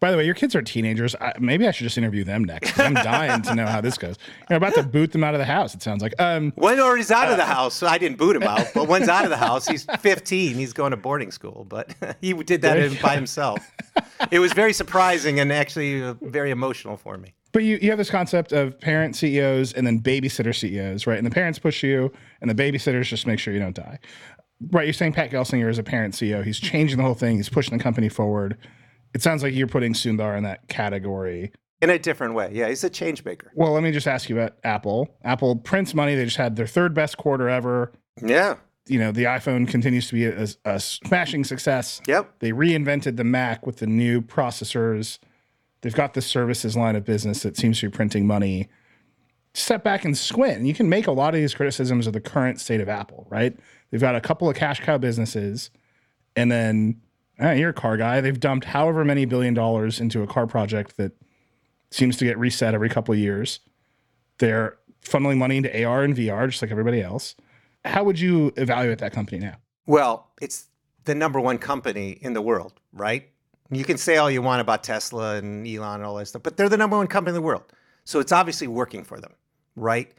By the way, your kids are teenagers. I, maybe I should just interview them next. I'm dying to know how this goes. You're about to boot them out of the house. It sounds like. Um, One already's out of the house. So I didn't boot him out, but one's out of the house. He's 15. He's going to boarding school, but he did that by himself. It was very surprising and actually uh, very emotional for me. but you, you have this concept of parent CEOs and then babysitter CEOs, right? And the parents push you, and the babysitters just make sure you don't die. Right? You're saying Pat Gelsinger is a parent CEO. He's changing the whole thing. He's pushing the company forward. It sounds like you're putting Sundar in that category. In a different way. Yeah, he's a change maker. Well, let me just ask you about Apple. Apple prints money. They just had their third best quarter ever. Yeah. You know, the iPhone continues to be a, a smashing success. Yep. They reinvented the Mac with the new processors. They've got the services line of business that seems to be printing money. Step back and squint. And you can make a lot of these criticisms of the current state of Apple, right? They've got a couple of cash cow businesses, and then uh, you're a car guy. They've dumped however many billion dollars into a car project that seems to get reset every couple of years. They're funneling money into AR and VR, just like everybody else. How would you evaluate that company now? Well, it's the number one company in the world, right? You can say all you want about Tesla and Elon and all that stuff, but they're the number one company in the world. So it's obviously working for them, right?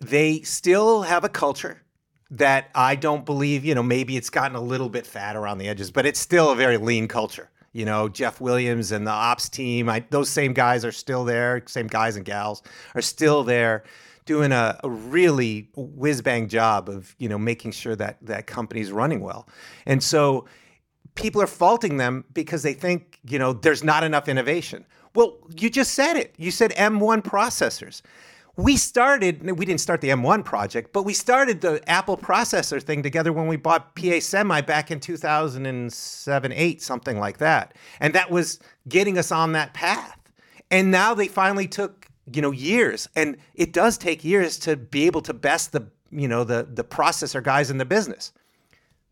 They still have a culture that I don't believe, you know, maybe it's gotten a little bit fat around the edges, but it's still a very lean culture. You know, Jeff Williams and the ops team, I, those same guys are still there, same guys and gals are still there doing a, a really whiz bang job of, you know, making sure that that company's running well. And so people are faulting them because they think, you know, there's not enough innovation. Well, you just said it. You said M1 processors. We started, we didn't start the M1 project, but we started the Apple processor thing together when we bought PA Semi back in 2007, 8, something like that. And that was getting us on that path. And now they finally took, you know, years. And it does take years to be able to best the, you know, the the processor guys in the business.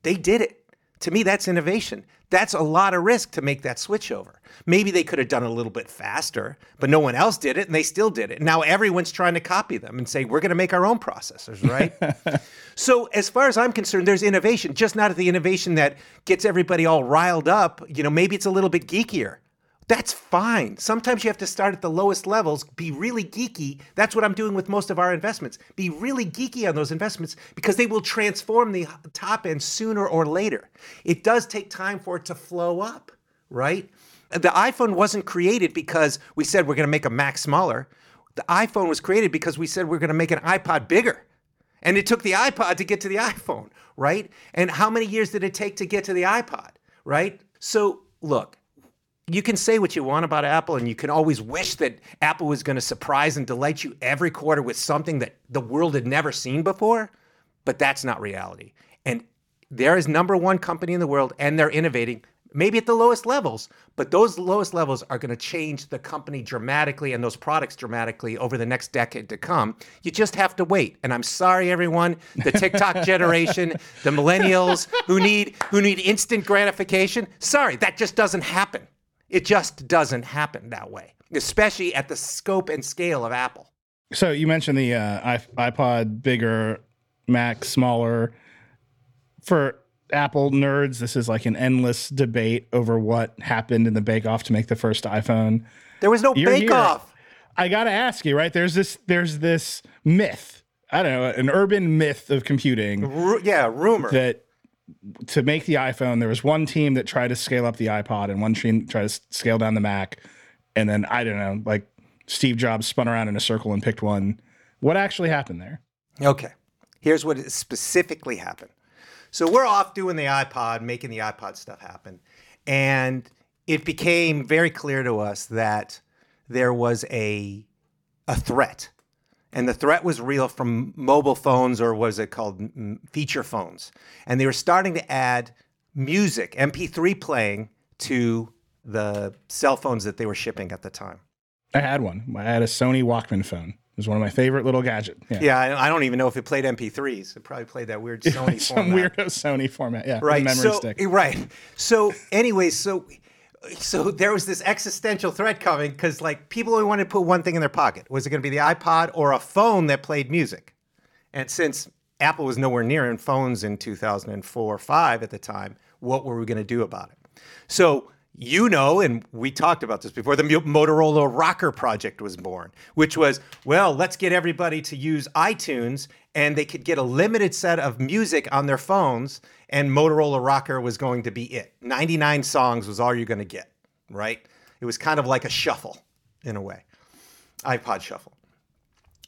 They did it. To me, that's innovation. That's a lot of risk to make that switch over. Maybe they could have done it a little bit faster, but no one else did it and they still did it. Now everyone's trying to copy them and say, we're going to make our own processors, right? so, as far as I'm concerned, there's innovation, just not the innovation that gets everybody all riled up. You know, maybe it's a little bit geekier. That's fine. Sometimes you have to start at the lowest levels, be really geeky. That's what I'm doing with most of our investments. Be really geeky on those investments because they will transform the top end sooner or later. It does take time for it to flow up, right? The iPhone wasn't created because we said we're going to make a Mac smaller. The iPhone was created because we said we're going to make an iPod bigger. And it took the iPod to get to the iPhone, right? And how many years did it take to get to the iPod, right? So, look, you can say what you want about Apple, and you can always wish that Apple was going to surprise and delight you every quarter with something that the world had never seen before, but that's not reality. And there is number one company in the world, and they're innovating, maybe at the lowest levels, but those lowest levels are going to change the company dramatically and those products dramatically over the next decade to come. You just have to wait. And I'm sorry, everyone, the TikTok generation, the millennials who need who need instant gratification. Sorry, that just doesn't happen. It just doesn't happen that way, especially at the scope and scale of Apple. So you mentioned the uh, iPod bigger, Mac smaller. For Apple nerds, this is like an endless debate over what happened in the Bake Off to make the first iPhone. There was no You're bake here. off. I gotta ask you, right? There's this, there's this myth. I don't know, an urban myth of computing Ru- yeah, rumor. that to make the iPhone, there was one team that tried to scale up the iPod and one team tried to scale down the Mac. And then I don't know, like Steve Jobs spun around in a circle and picked one. What actually happened there? Okay. Here's what specifically happened. So we're off doing the iPod, making the iPod stuff happen. And it became very clear to us that there was a a threat. And the threat was real from mobile phones or was it called feature phones. And they were starting to add music, MP3 playing to the cell phones that they were shipping at the time. I had one. I had a Sony Walkman phone. It was one of my favorite little gadgets. Yeah. Yeah, I I don't even know if it played MP3s. It probably played that weird Sony Some format. weirdo Sony format. Yeah. right Memory so, stick. Eh, right so anyways so so there was this existential threat coming because like people only wanted to put one thing in their pocket. Was it going to be the ipod or a phone that played music? And since apple was nowhere near in phones in 2004 or 5 at the time what were we going to do about it? So you know, and we talked about this before, the Motorola Rocker project was born, which was, well, let's get everybody to use iTunes and they could get a limited set of music on their phones, and Motorola Rocker was going to be it. 99 songs was all you're going to get, right? It was kind of like a shuffle in a way, iPod shuffle.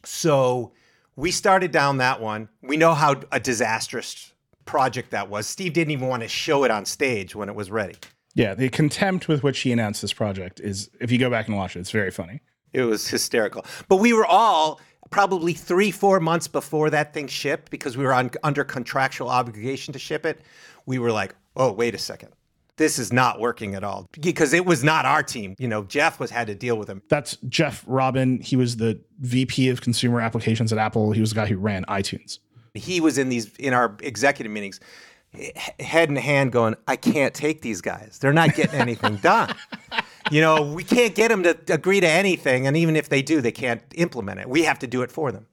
So we started down that one. We know how a disastrous project that was. Steve didn't even want to show it on stage when it was ready. Yeah, the contempt with which he announced this project is, if you go back and watch it, it's very funny. It was hysterical. But we were all probably three, four months before that thing shipped because we were on, under contractual obligation to ship it. We were like, oh, wait a second. This is not working at all because it was not our team. You know, Jeff was had to deal with him. That's Jeff Robbin. He was the VP of consumer applications at Apple. He was the guy who ran iTunes. He was in these in our executive meetings head in hand going, I can't take these guys. They're not getting anything done. you know, we can't get them to agree to anything. And even if they do, they can't implement it. We have to do it for them.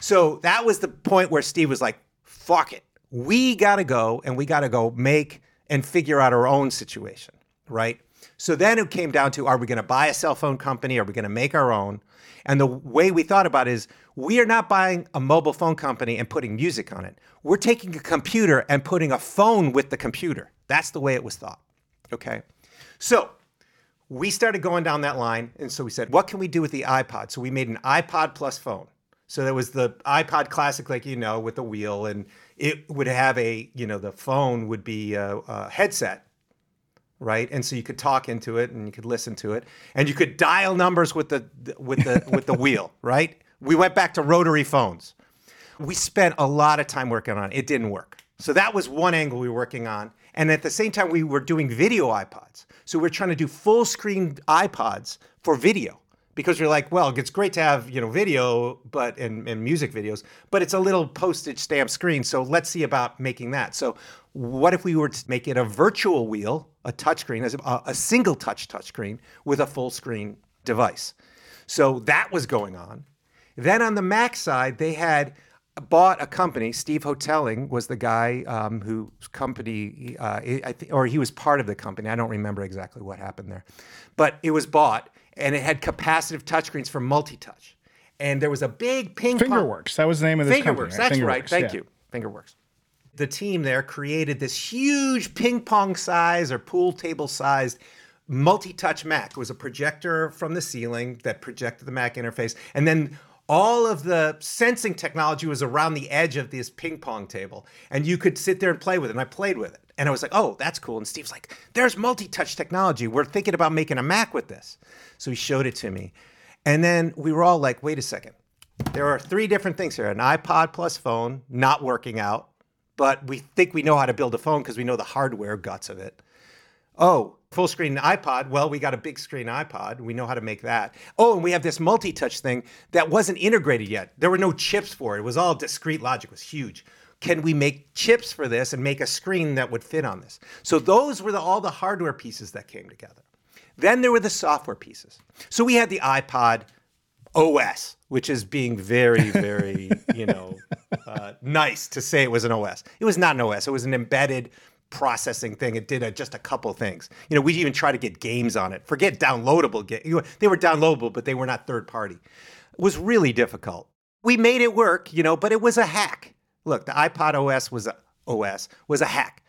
So that was the point where Steve was like, fuck it. We got to go and we got to go make and figure out our own situation, right? So then it came down to are we going to buy a cell phone company? Are we going to make our own? And the way we thought about it is we are not buying a mobile phone company and putting music on it. We're taking a computer and putting a phone with the computer. That's the way it was thought. Okay. So we started going down that line. And so we said, what can we do with the iPod? So we made an iPod plus phone. So there was the iPod Classic, like you know, with the wheel, and it would have a, you know, the phone would be a, a headset right? And so you could talk into it and you could listen to it, and you could dial numbers with the with the with the wheel, right? We went back to rotary phones. We spent a lot of time working on it. It didn't work. So that was one angle we were working on. And at the same time, we were doing video iPods. So we're trying to do full screen iPods for video because you're like, well, it's great to have you know video, but and, and music videos, but it's a little postage stamp screen. So let's see about making that. So what if we were to make it a virtual wheel, a touchscreen, as a, a single touch touchscreen with a full screen device? So that was going on. Then on the Mac side, they had bought a company. Steve Hotelling was the guy um, whose company, uh, I th- or he was part of the company. I don't remember exactly what happened there, but it was bought and it had capacitive touchscreens for multi-touch. And there was a big ping pong. Fingerworks. That was the name of this company Fingerworks. company. That's Fingerworks, right. Thank yeah. you. Fingerworks. The team there created this huge ping pong size or pool table sized multi-touch Mac. It was a projector from the ceiling that projected the Mac interface, and then all of the sensing technology was around the edge of this ping pong table, and you could sit there and play with it. And I played with it. And I was like, oh, that's cool. And Steve's like, there's multi touch technology. We're thinking about making a Mac with this. So he showed it to me. And then we were all like, wait a second. There are three different things here an iPod plus phone, not working out, but we think we know how to build a phone because we know the hardware guts of it. Oh, full screen iPod. Well, we got a big screen iPod. We know how to make that. Oh, and we have this multi touch thing that wasn't integrated yet. There were no chips for it. It was all discrete logic, it was huge can we make chips for this and make a screen that would fit on this? So those were the, all the hardware pieces that came together. Then there were the software pieces. So we had the iPod OS, which is being very, very, you know, uh, nice to say it was an OS. It was not an OS. It was an embedded processing thing. It did a, just a couple things. You know, we even tried to get games on it. Forget downloadable. they were downloadable, but they were not third party. It was really difficult. We made it work, you know, but it was a hack. Look, the iPod OS was a OS was a hack.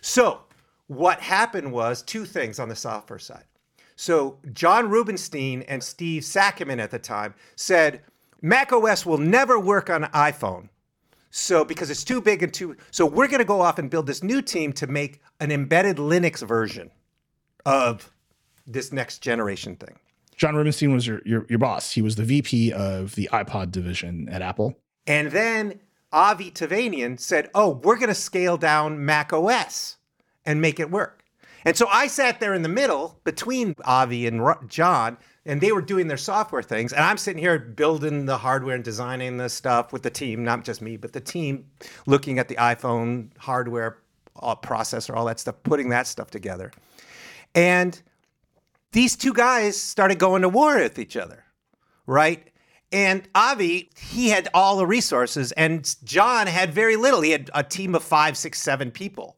So what happened was two things on the software side. So John Rubinstein and Steve Sakoman at the time said Mac OS will never work on iPhone. So because it's too big and too so we're going to go off and build this new team to make an embedded Linux version of this next generation thing. John Rubinstein was your, your, your boss. He was the VP of the iPod division at Apple. And then Avie Tevanian said, "Oh, we're going to scale down Mac OS and make it work." And so I sat there in the middle between Avie and John, and they were doing their software things, and I'm sitting here building the hardware and designing the stuff with the team, not just me, but the team, looking at the iPhone hardware all, processor, all that stuff, putting that stuff together. And these two guys started going to war with each other, right? And Avie, he had all the resources, and John had very little. He had a team of five, six, seven people.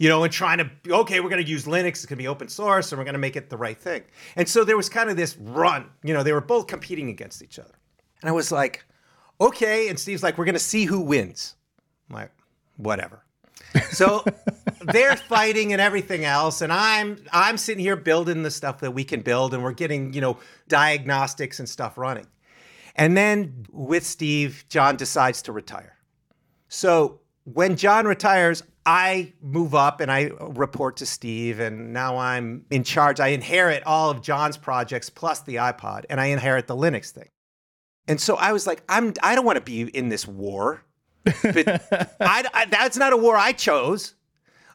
You know, and trying to, okay, we're going to use Linux, it's going to be open source, and we're going to make it the right thing. And so there was kind of this run, you know, they were both competing against each other. And I was like, okay. And Steve's like, we're going to see who wins. I'm like, whatever. So they're fighting and everything else, and I'm I'm sitting here building the stuff that we can build, and we're getting you know diagnostics and stuff running. And then with Steve, John decides to retire. So when John retires, I move up and I report to Steve, and now I'm in charge. I inherit all of John's projects plus the iPod, and I inherit the Linux thing. And so I was like, I'm I don't want to be in this war. But I, I, that's not a war I chose.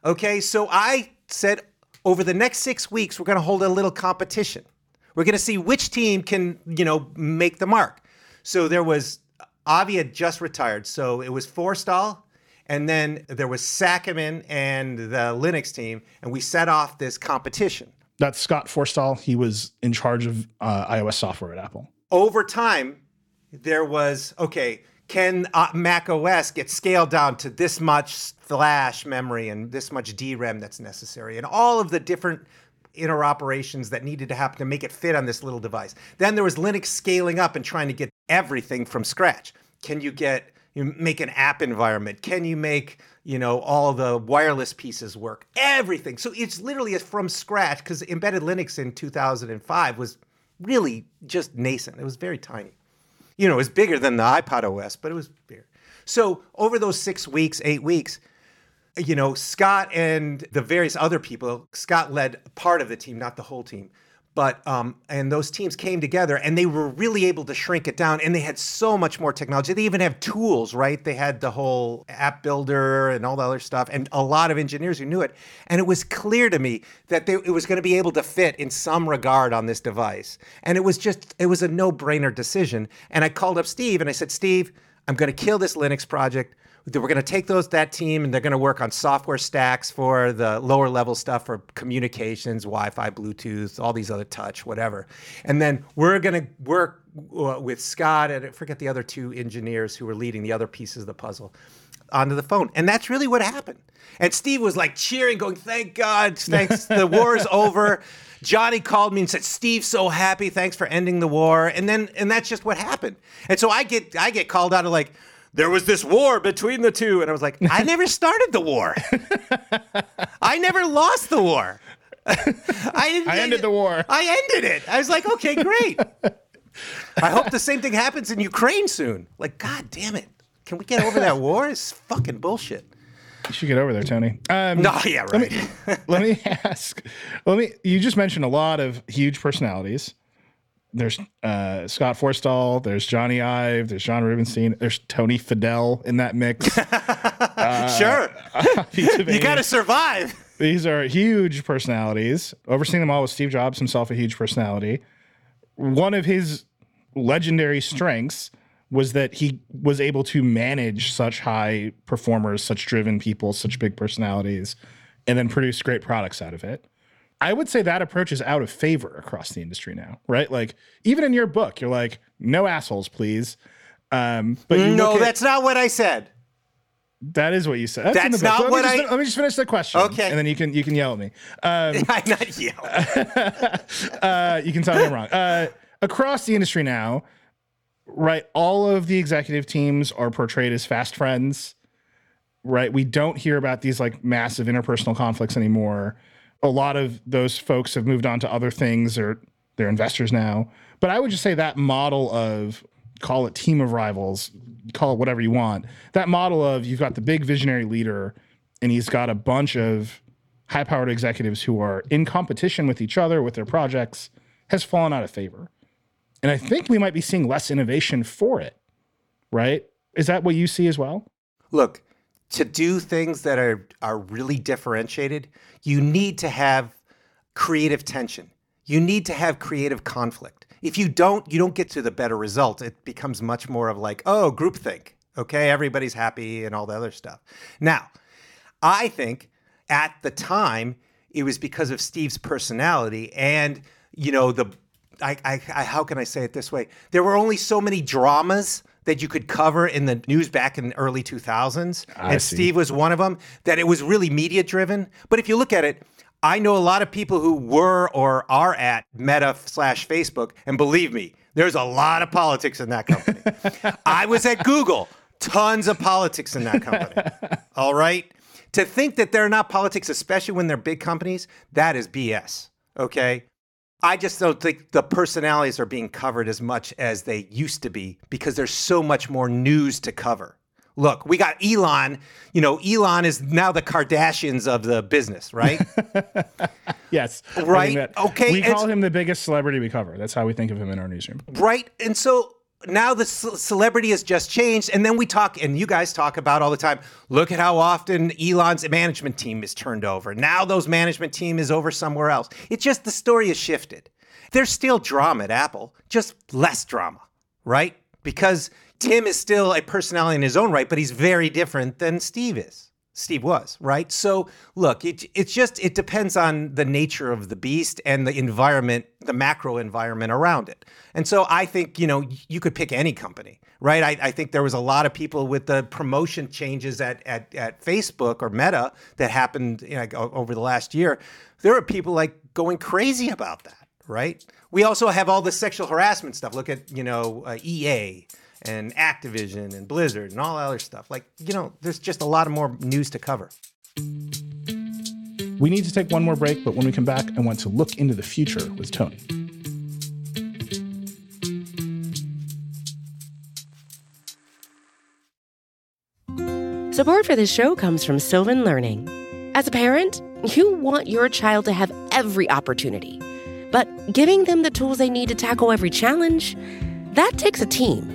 Okay, so I said over the next six weeks we're going to hold a little competition. We're going to see which team can you know make the mark. So there was Avie had just retired, so it was Forstall, and then there was Sakoman and the Linux team, and we set off this competition. That's Scott Forstall. He was in charge of uh, iOS software at Apple. Over time, there was okay. Can uh, Mac OS get scaled down to this much flash memory and this much DRAM that's necessary, and all of the different interoperations that needed to happen to make it fit on this little device. Then there was Linux scaling up and trying to get everything from scratch. Can you get you make an app environment? Can you make you know all the wireless pieces work? Everything. So it's literally from scratch because embedded Linux in 2005 was really just nascent. It was very tiny. You know, it was bigger than the iPod OS, but it was bigger. So over those six weeks, eight weeks, you know, Scott and the various other people, Scott led part of the team, not the whole team. But um, and those teams came together and they were really able to shrink it down and they had so much more technology. They even have tools, right? They had the whole app builder and all the other stuff and a lot of engineers who knew it. And it was clear to me that they, it was going to be able to fit in some regard on this device. And it was just, it was a no brainer decision. And I called up Steve and I said, Steve, I'm going to kill this Linux project we're going to take those that team and they're going to work on software stacks for the lower level stuff for communications, Wi-Fi, Bluetooth, all these other touch, whatever. And then we're going to work uh, with Scott and I forget the other two engineers who were leading the other pieces of the puzzle onto the phone. And that's really what happened. And Steve was like cheering, going, "Thank God, thanks, the war is over." Jony called me and said, "Steve's so happy. Thanks for ending the war." And then, and that's just what happened. And so I get, I get called out of like, there was this war between the two. And I was like, I never started the war. I never lost the war. I, I ended the war. I ended it. I was like, okay, great. I hope the same thing happens in Ukraine soon. Like, God damn it. Can we get over that war? It's fucking bullshit. You should get over there, Tony. Um, no, yeah, right. Let me, let me ask. Let me. You just mentioned a lot of huge personalities there's uh, Scott Forstall, there's Jony Ive, there's John Rubinstein, there's Tony Fadell in that mix. uh, sure, you got to survive. These are huge personalities. Overseeing them all was Steve Jobs himself, a huge personality. One of his legendary strengths was that he was able to manage such high performers, such driven people, such big personalities, and then produce great products out of it. I would say that approach is out of favor across the industry now, right? Like even in your book, you're like, no assholes, please. Um, but no, that's not what I said. That is what you said. That's, that's not let what I. Just, let me just finish the question. Okay, and then you can you can yell at me. Um, I'm not yelling. uh, you can tell me I'm wrong. Uh, across the industry now, right? All of the executive teams are portrayed as fast friends. Right? We don't hear about these like massive interpersonal conflicts anymore a lot of those folks have moved on to other things or they're investors now. But I would just say that model of call it team of rivals, call it whatever you want. That model of you've got the big visionary leader and he's got a bunch of high powered executives who are in competition with each other with their projects has fallen out of favor. And I think we might be seeing less innovation for it, right? Is that what you see as well? Look, to do things that are are really differentiated, you need to have creative tension. You need to have creative conflict. If you don't, you don't get to the better result. It becomes much more of like, oh, groupthink. Okay, everybody's happy and all the other stuff. Now, I think at the time it was because of Steve's personality and you know the I, I, I how can I say it this way? There were only so many dramas that you could cover in the news back in the early 2000s, I and see. Steve was one of them, that it was really media driven. But if you look at it, I know a lot of people who were or are at Meta slash Facebook, and believe me, there's a lot of politics in that company. I was at Google, tons of politics in that company. All right. To think that they're not politics, especially when they're big companies, that is BS. Okay. I just don't think the personalities are being covered as much as they used to be because there's so much more news to cover. Look, we got Elon. You know, Elon is now the Kardashians of the business, right? Yes. Right, okay, We call him the biggest celebrity we cover. That's how we think of him in our newsroom. right. And so now the celebrity has just changed. And then we talk, and you guys talk about all the time look at how often Elon's management team is turned over. Now those management team is over somewhere else. It's just the story has shifted. There's still drama at Apple, just less drama, right? Because Tim is still a personality in his own right, but he's very different than Steve is. Steve was, right? So look, it, it's just, it depends on the nature of the beast and the environment, the macro environment around it. And so I think, you know, you could pick any company, right? I, I think there was a lot of people with the promotion changes at, at, at Facebook or Meta that happened you know, over the last year. There were people like going crazy about that, right? We also have all the sexual harassment stuff. Look at, you know, uh, EA and Activision and Blizzard and all that other stuff. Like, you know, there's just a lot of more news to cover. We need to take one more break, but when we come back, I want to look into the future with Tony. Support for this show comes from Sylvan Learning. As a parent, you want your child to have every opportunity, but giving them the tools they need to tackle every challenge, that takes a team.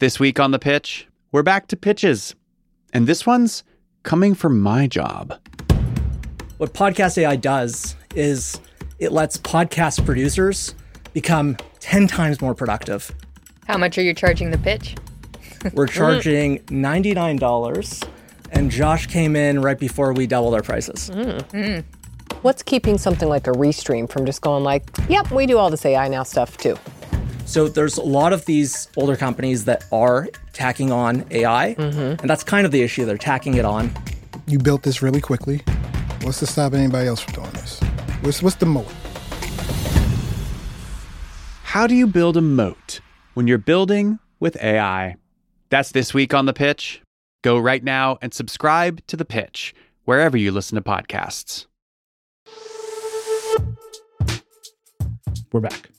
This week on The Pitch, we're back to pitches. And this one's coming from my job. What Podcast AI does is it lets podcast producers become 10 times more productive. How much are you charging the pitch? We're charging $99, and Josh came in right before we doubled our prices. Mm, mm. What's keeping something like a Restream from just going like, yep, we do all this AI now stuff too? So there's a lot of these older companies that are tacking on AI, mm-hmm. and that's kind of the issue. They're tacking it on. You built this really quickly. What's to stop anybody else from doing this? What's what's the moat? How do you build a moat when you're building with AI? That's this week on The Pitch. Go right now and subscribe to The Pitch wherever you listen to podcasts. We're back.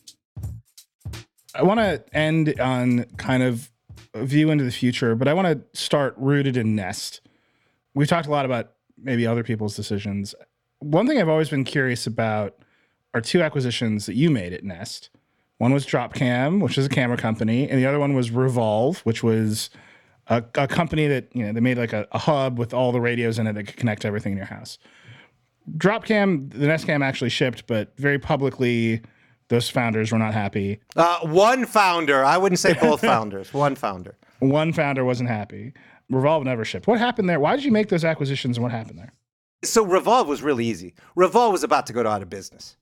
I want to end on kind of a view into the future, but I want to start rooted in Nest. We've talked a lot about maybe other people's decisions. One thing I've always been curious about are two acquisitions that you made at Nest. One was Dropcam, which is a camera company, and the other one was Revolv, which was a, a company that you know they made like a, a hub with all the radios in it that could connect everything in your house. Dropcam, the Nest Cam actually shipped, but very publicly, those founders were not happy. Uh, one founder, I wouldn't say both founders, one founder. One founder wasn't happy. Revolv never shipped. What happened there? Why did you make those acquisitions and what happened there? So Revolv was really easy. Revolv was about to go out of business.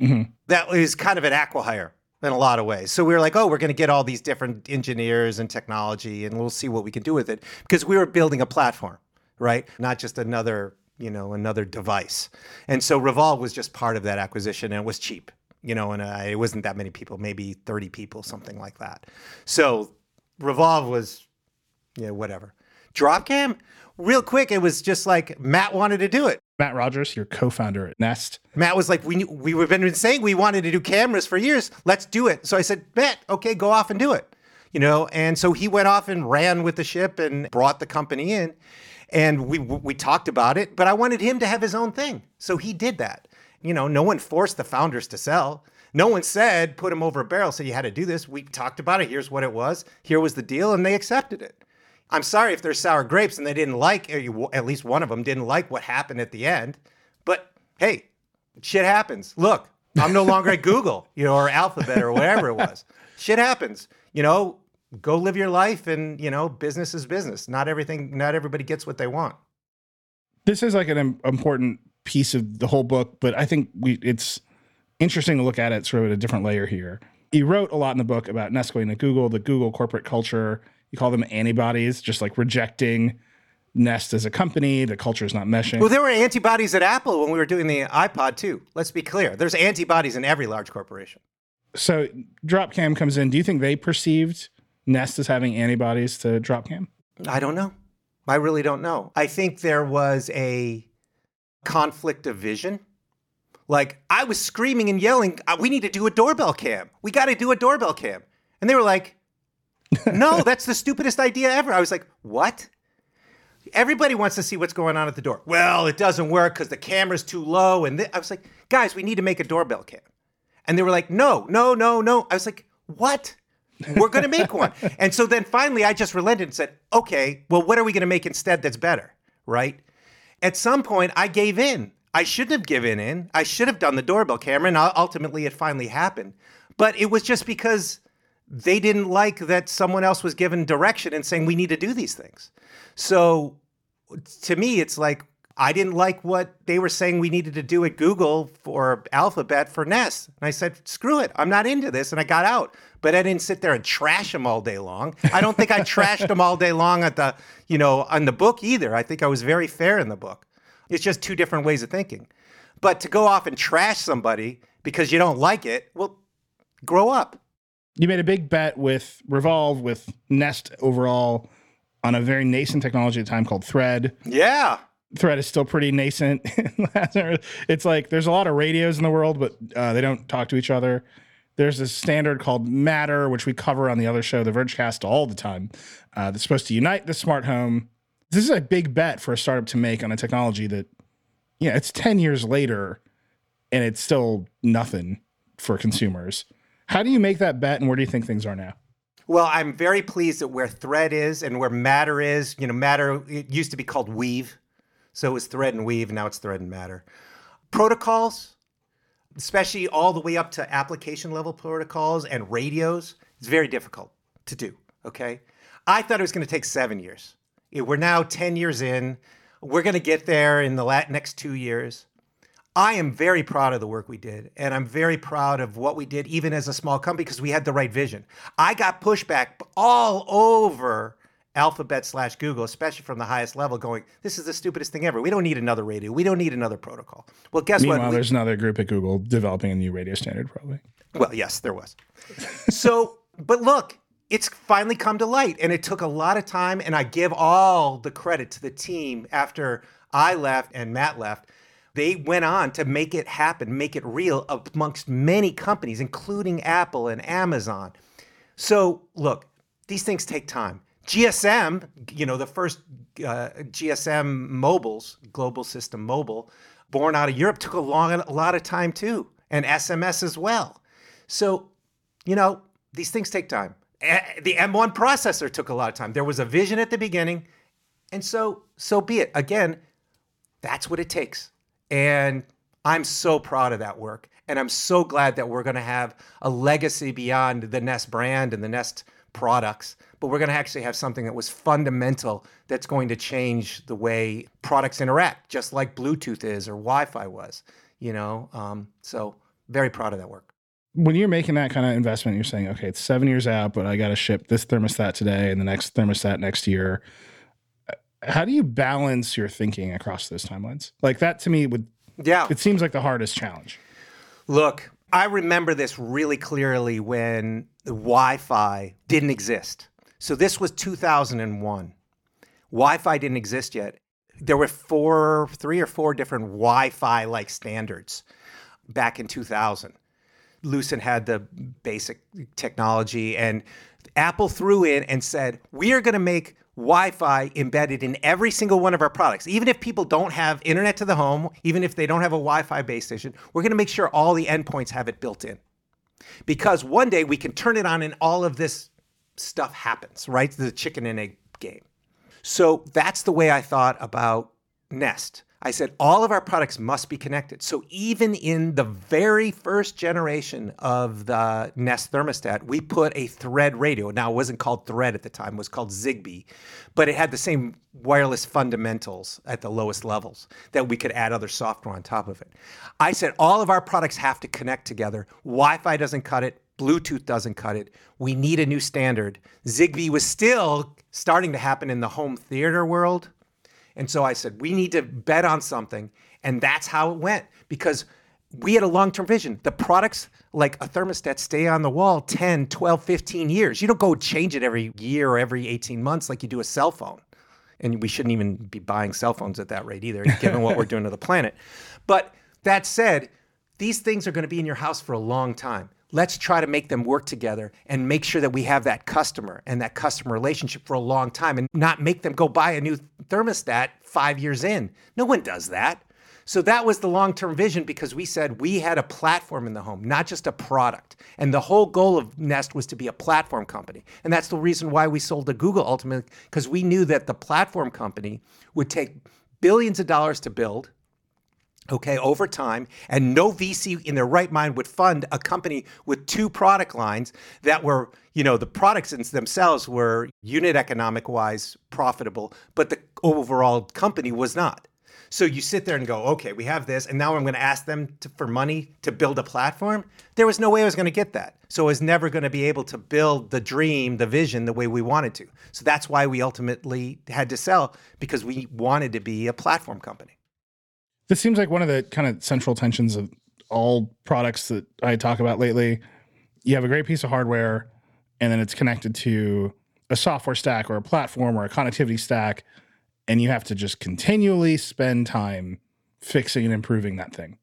Mhm. That was kind of an acquihire in a lot of ways. So we were like, oh, we're going to get all these different engineers and technology, and we'll see what we can do with it because we were building a platform, right? Not just another, you know, another device. And so Revolv was just part of that acquisition, and it was cheap, you know, and uh, it wasn't that many people, maybe thirty people, something like that. So Revolv was yeah, whatever. Dropcam, real quick, it was just like Matt wanted to do it. Matt Rogers, your co-founder at Nest. Matt was like, we knew, we have been saying we wanted to do cameras for years. Let's do it. So I said, Matt, okay, go off and do it. You know, and so he went off and ran with the ship and brought the company in, and we we talked about it. But I wanted him to have his own thing, so he did that. You know, no one forced the founders to sell. No one said put him over a barrel, said you had to do this. We talked about it. Here's what it was. Here was the deal, and they accepted it. I'm sorry if there's sour grapes and they didn't like, eh, or at least one of them didn't like what happened at the end. But hey, shit happens. Look, I'm no longer at Google, you know, or Alphabet or whatever it was. Shit happens. You know, go live your life and, you know, business is business. Not everything, not everybody gets what they want. This is like an important piece of the whole book, but I think we it's interesting to look at it sort of at a different layer here. He wrote a lot in the book about Nest going to Google, the Google corporate culture. You call them antibodies, just like rejecting Nest as a company. The culture is not meshing. Well, there were antibodies at Apple when we were doing the iPod too. Let's be clear. There's antibodies in every large corporation. So Dropcam comes in. Do you think they perceived Nest as having antibodies to Dropcam? I don't know. I really don't know. I think there was a conflict of vision. Like I was screaming and yelling, uh, "We need to do a doorbell cam. We got to do a doorbell cam." And they were like, "No, that's the stupidest idea ever." I was like, "What?" Everybody wants to see what's going on at the door. Well, it doesn't work because the camera's too low. And th- I was like, guys, we need to make a doorbell cam. And they were like, no, no, no, no. I was like, what? We're going to make one. and so then finally I just relented and said, okay, well, what are we going to make instead that's better? Right. At some point, I gave in. I shouldn't have given in. I should have done the doorbell camera. And ultimately, it finally happened. But it was just because they didn't like that someone else was given direction and saying, we need to do these things. So to me, it's like, I didn't like what they were saying we needed to do at Google for Alphabet for Nest. And I said, screw it. I'm not into this. And I got out. But I didn't sit there and trash them all day long. I don't think I trashed them all day long at the, you know, on the book either. I think I was very fair in the book. It's just two different ways of thinking. But to go off and trash somebody because you don't like it, well, grow up. You made a big bet with Revolv, with Nest overall, on a very nascent technology at the time called Thread. Yeah. Thread is still pretty nascent. it's like there's a lot of radios in the world, but uh, they don't talk to each other. There's a standard called Matter, which we cover on the other show, the Vergecast, all the time. Uh, that's supposed to unite the smart home. This is a big bet for a startup to make on a technology that, yeah, it's 10 years later and it's still nothing for consumers. How do you make that bet and where do you think things are now? Well, I'm very pleased at where Thread is and where Matter is. You know, Matter it used to be called Weave. So it was Thread and Weave, now it's Thread and Matter. Protocols, especially all the way up to application level protocols and radios, it's very difficult to do. Okay. I thought it was going to take seven years. We're now 10 years in. We're going to get there in the next two years. I am very proud of the work we did, and I'm very proud of what we did, even as a small company, because we had the right vision. I got pushback all over Alphabet slash Google, especially from the highest level, going, "This is the stupidest thing ever. We don't need another radio. We don't need another protocol." Well, guess Meanwhile, what? Meanwhile, there's another group at Google developing a new radio standard, probably. Well, yes, there was. so, but look, it's finally come to light, and it took a lot of time. And I give all the credit to the team after I left and Matt left they went on to make it happen, make it real amongst many companies, including Apple and Amazon. So, look, these things take time. GSM, you know, the first uh, GSM mobiles, Global System Mobile, born out of Europe, took a long, a lot of time too, and SMS as well. So, you know, these things take time. The M1 processor took a lot of time. There was a vision at the beginning, and so so be it. Again, that's what it takes. And I'm so proud of that work. And I'm so glad that we're going to have a legacy beyond the Nest brand and the Nest products, but we're going to actually have something that was fundamental that's going to change the way products interact, just like Bluetooth is or Wi Fi was, you know? Um, so, very proud of that work. When you're making that kind of investment, you're saying, okay, it's seven years out, but I got to ship this thermostat today and the next thermostat next year how do you balance your thinking across those timelines? Like that to me would yeah. It seems like the hardest challenge. Look, I remember this really clearly when the Wi-Fi didn't exist. So this was 2001. Wi-Fi didn't exist yet. There were four, three or four different Wi-Fi like standards back in 2000. Lucent had the basic technology, and Apple threw in and said, "We are going to make Wi-Fi embedded in every single one of our products. Even if people don't have internet to the home, even if they don't have a Wi-Fi base station, we're going to make sure all the endpoints have it built in." Because one day we can turn it on and all of this stuff happens, right? The chicken and egg game. So that's the way I thought about Nest. I said all of our products must be connected. So even in the very first generation of the Nest thermostat, we put a thread radio. Now it wasn't called Thread at the time, it was called Zigbee, but it had the same wireless fundamentals at the lowest levels that we could add other software on top of it. I said all of our products have to connect together. Wi-Fi doesn't cut it, Bluetooth doesn't cut it. We need a new standard. Zigbee was still starting to happen in the home theater world. And so I said, we need to bet on something. And that's how it went because we had a long term vision. The products like a thermostat stay on the wall 10, 12, 15 years. You don't go change it every year or every 18 months like you do a cell phone. And we shouldn't even be buying cell phones at that rate either, given what we're doing to the planet. But that said, these things are going to be in your house for a long time. Let's try to make them work together and make sure that we have that customer and that customer relationship for a long time and not make them go buy a new thermostat five years in. No one does that. So that was the long term vision because we said we had a platform in the home, not just a product. And the whole goal of Nest was to be a platform company. And that's the reason why we sold to Google ultimately, because we knew that the platform company would take billions of dollars to build okay, over time, and no VC in their right mind would fund a company with two product lines that were, you know, the products themselves were unit economic wise profitable, but the overall company was not. So you sit there and go, okay, we have this, and now I'm going to ask them to, for money to build a platform. There was no way I was going to get that. So I was never going to be able to build the dream, the vision, the way we wanted to. So that's why we ultimately had to sell because we wanted to be a platform company. This seems like one of the kind of central tensions of all products that I talk about lately. You have a great piece of hardware, and then it's connected to a software stack or a platform or a connectivity stack, and you have to just continually spend time fixing and improving that thing.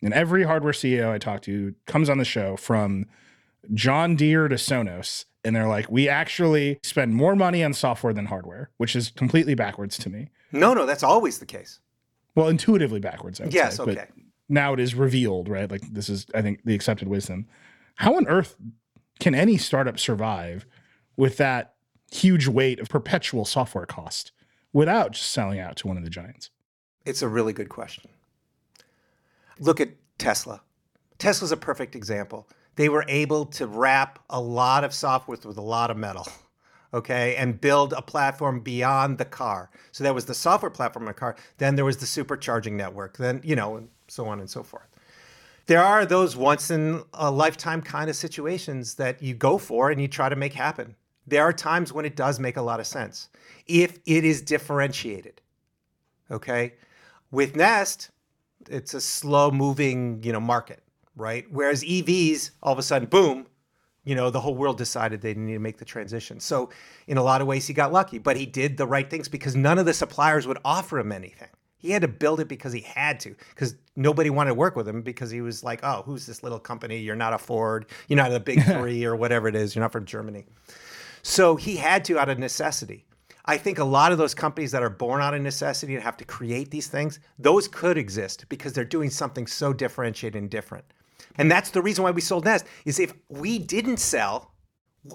And every hardware CEO I talk to comes on the show from John Deere to Sonos, and they're like, we actually spend more money on software than hardware, which is completely backwards to me. No, no, that's always the case. Well, intuitively backwards. I would yes, say, okay. But now it is revealed, right? Like this is, I think, the accepted wisdom. How on earth can any startup survive with that huge weight of perpetual software cost without just selling out to one of the giants? It's a really good question. Look at Tesla. Tesla's a perfect example. They were able to wrap a lot of software with a lot of metal okay, and build a platform beyond the car. So that was the software platform in the car. Then there was the supercharging network. Then you know, and so on and so forth. There are those once in a lifetime kind of situations that you go for and you try to make happen. There are times when it does make a lot of sense if it is differentiated. Okay, with Nest, it's a slow moving you know market, right? Whereas EVs, all of a sudden, boom, you know, the whole world decided they needed to make the transition. So, in a lot of ways, he got lucky, but he did the right things because none of the suppliers would offer him anything. He had to build it because he had to, because nobody wanted to work with him because he was like, oh, who's this little company? You're not a Ford, you're not a big three or whatever it is, you're not from Germany. So, he had to out of necessity. I think a lot of those companies that are born out of necessity and have to create these things, those could exist because they're doing something so differentiated and different. And that's the reason why we sold Nest is if we didn't sell,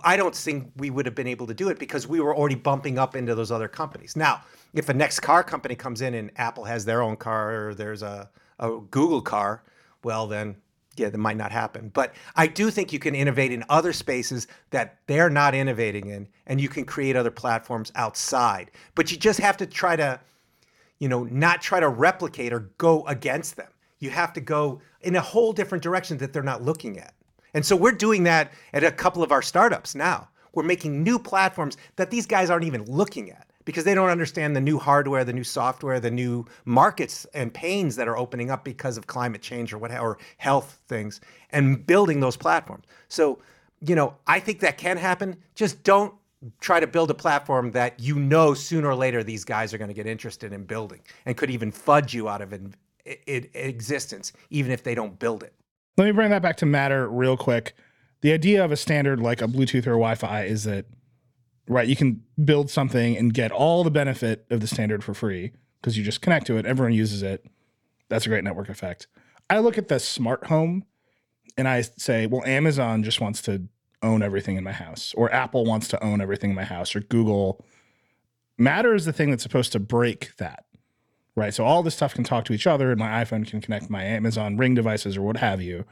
I don't think we would have been able to do it because we were already bumping up into those other companies. Now, if a next car company comes in and Apple has their own car or there's a, a Google car, well, then yeah, that might not happen. But I do think you can innovate in other spaces that they're not innovating in, and you can create other platforms outside. But you just have to try to, you know, not try to replicate or go against them. You have to go in a whole different direction that they're not looking at. And so we're doing that at a couple of our startups now. We're making new platforms that these guys aren't even looking at because they don't understand the new hardware, the new software, the new markets and pains that are opening up because of climate change or what or health things, and building those platforms. So, you know, I think that can happen. Just don't try to build a platform that you know sooner or later these guys are going to get interested in building and could even fudge you out of in, existence, even if they don't build it. Let me bring that back to Matter real quick. The idea of a standard like a Bluetooth or Wi Fi is that, right, you can build something and get all the benefit of the standard for free because you just connect to it, everyone uses it. That's a great network effect. I look at the smart home and I say, well, Amazon just wants to own everything in my house, or Apple wants to own everything in my house, or Google. Matter is the thing that's supposed to break that, right? So all this stuff can talk to each other, and my iPhone can connect my Amazon Ring devices or what have you.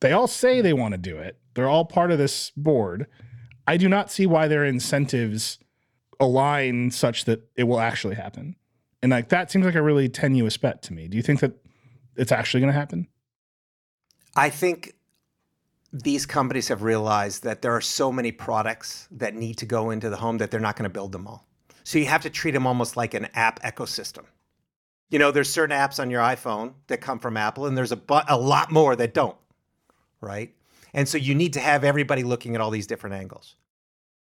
They all say they want to do it. They're all part of this board. I do not see why their incentives align such that it will actually happen. And like that seems like a really tenuous bet to me. Do you think that it's actually going to happen? I think these companies have realized that there are so many products that need to go into the home that they're not going to build them all. So you have to treat them almost like an app ecosystem. You know, there's certain apps on your iPhone that come from Apple, and there's a, bu- a lot more that don't, right? And so you need to have everybody looking at all these different angles.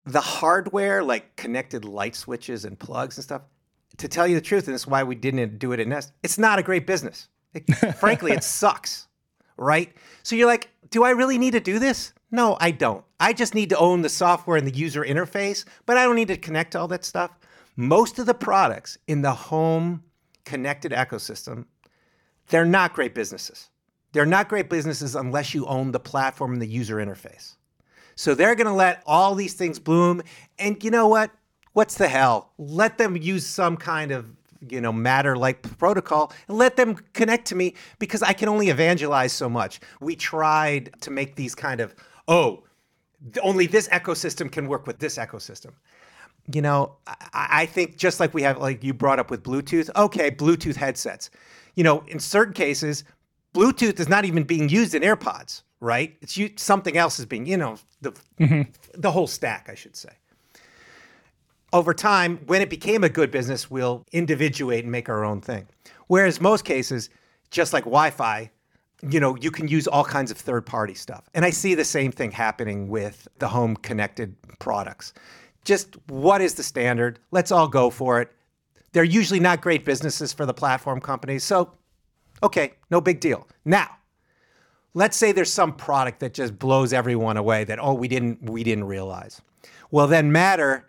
The hardware, like connected light switches and plugs and stuff, to tell you the truth, and this is why we didn't do it at Nest, it's not a great business. It, frankly, it sucks, right? So you're like, do I really need to do this? No, I don't. I just need to own the software and the user interface, but I don't need to connect all that stuff. Most of the products in the home connected ecosystem, they're not great businesses. They're not great businesses unless you own the platform and the user interface. So they're going to let all these things bloom. And you know what? What's the hell? Let them use some kind of you know matter like protocol and let them connect to me because I can only evangelize so much. We tried to make these kind of oh only this ecosystem can work with this ecosystem. You know, I, I think just like we have, like you brought up with Bluetooth, okay, Bluetooth headsets. You know, in certain cases, Bluetooth is not even being used in AirPods, right? It's you, something else is being, you know, the mm-hmm. the whole stack, I should say over time, when it became a good business, we'll individuate and make our own thing. Whereas most cases, just like Wi-Fi, you know, you can use all kinds of third-party stuff. And I see the same thing happening with the home connected products. Just what is the standard? Let's all go for it. They're usually not great businesses for the platform companies. So, okay, no big deal. Now, let's say there's some product that just blows everyone away that oh, we didn't we didn't realize. Well, then Matter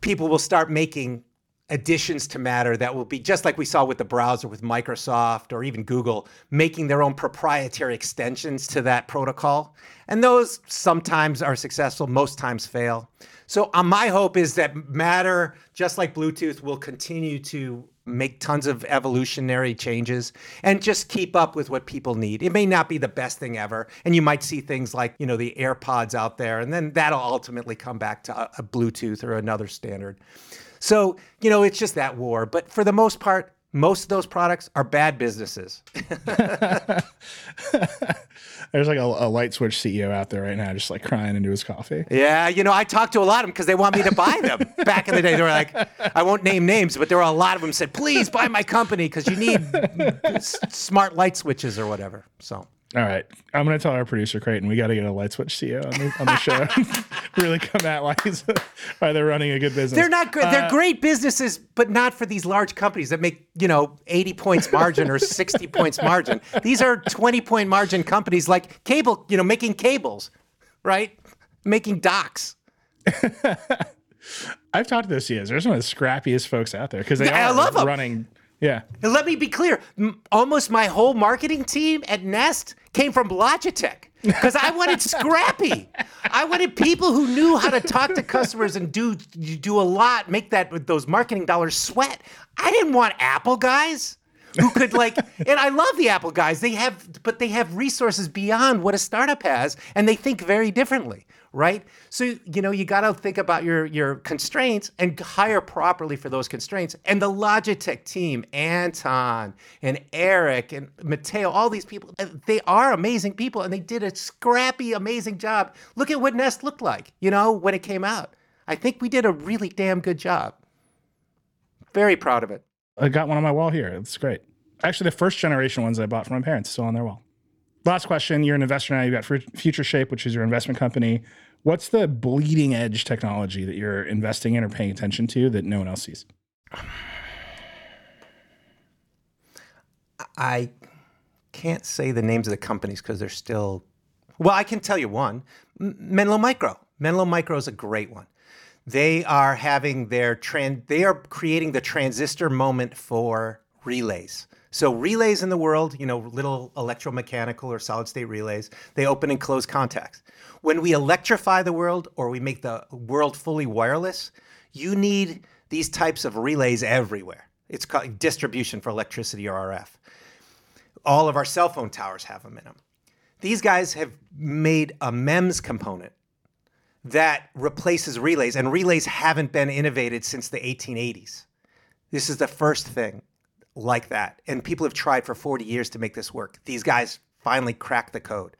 people will start making additions to Matter that will be just like we saw with the browser with Microsoft or even Google, making their own proprietary extensions to that protocol. And those sometimes are successful, most times fail. So uh, my hope is that Matter, just like Bluetooth, will continue to make tons of evolutionary changes and just keep up with what people need. It may not be the best thing ever, and you might see things like, you know, the AirPods out there, and then that'll ultimately come back to a, a Bluetooth or another standard. So, you know, it's just that war. But for the most part, most of those products are bad businesses. There's like a, a, light switch CEO out there right now, just like crying into his coffee. Yeah, you know, I talked to a lot of them because they want me to buy them. Back in the day, they were like, I won't name names, but there were a lot of them said, please buy my company because you need smart light switches or whatever. So all right, I'm going to tell our producer Creighton we got to get a light switch CEO on the, on the show. really come at why, he's, why they're running a good business. They're not great. Uh, they're great businesses, but not for these large companies that make you know 80 points margin or 60 points margin. These are 20 point margin companies like cable, you know, making cables, right? Making docks. I've talked to those CEOs. They're some of the scrappiest folks out there because they yeah, are running. Yeah. And let me be clear. Almost my whole marketing team at Nest came from Logitech because I wanted scrappy. I wanted people who knew how to talk to customers and do do a lot, make that with those marketing dollars sweat. I didn't want Apple guys who could like and I love the Apple guys. They have but they have resources beyond what a startup has and they think very differently right? So you know you got to think about your your constraints and hire properly for those constraints. And the Logitech team, Anton and Eric and Matteo, all these people, uh, they are amazing people, and they did a scrappy, amazing job. Look at what Nest looked like, you know, when it came out. I think we did a really damn good job. Very proud of it. I got one on my wall here. It's great. Actually, the first generation ones I bought from my parents still on their wall. Last question. You're an investor now. You've got Future Shape, which is your investment company What's the bleeding edge technology that you're investing in or paying attention to that no one else sees? I can't say the names of the companies because they're still. Well, I can tell you one Menlo Micro. Menlo Micro is a great one. They are having their trend, they are creating the transistor moment for relays. So relays in the world, you know, little electromechanical or solid state relays, they open and close contacts. When we electrify the world or we make the world fully wireless, you need these types of relays everywhere. It's called distribution for electricity or RF. All of our cell phone towers have them in them. These guys have made a MEMS component that replaces relays, and relays haven't been innovated since the 1880s. This is the first thing like that. And people have tried for 40 years to make this work. These guys finally cracked the code.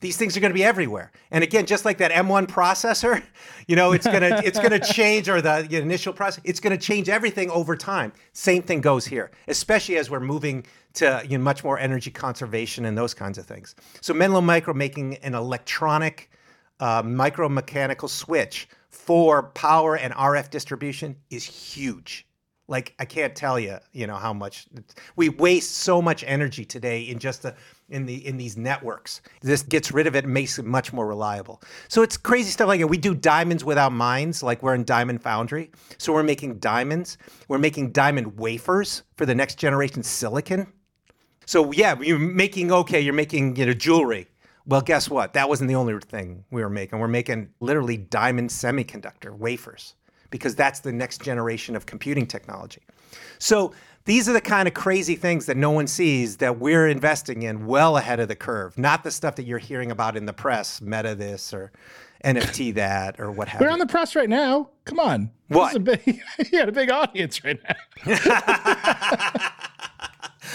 These things are going to be everywhere. And again, just like that M1 processor, you know, it's going to it's going to change or the initial process, it's going to change everything over time. Same thing goes here, especially as we're moving to you know, much more energy conservation and those kinds of things. So Menlo Micro making an electronic uh, micromechanical switch for power and RF distribution is huge. Like I can't tell you, you know how much we waste so much energy today in just the in the in these networks. This gets rid of it and makes it much more reliable. So it's crazy stuff like that. We do diamonds without mines, like we're in Diamond Foundry. So we're making diamonds. We're making diamond wafers for the next generation silicon. So yeah, you're making okay, you're making you know jewelry. Well, guess what? That wasn't the only thing we were making. We're making literally diamond semiconductor wafers because that's the next generation of computing technology. So these are the kind of crazy things that no one sees that we're investing in well ahead of the curve, not the stuff that you're hearing about in the press, meta this or NFT that or what have We're you. on the press right now. Come on. What? This is a big, you got a big audience right now.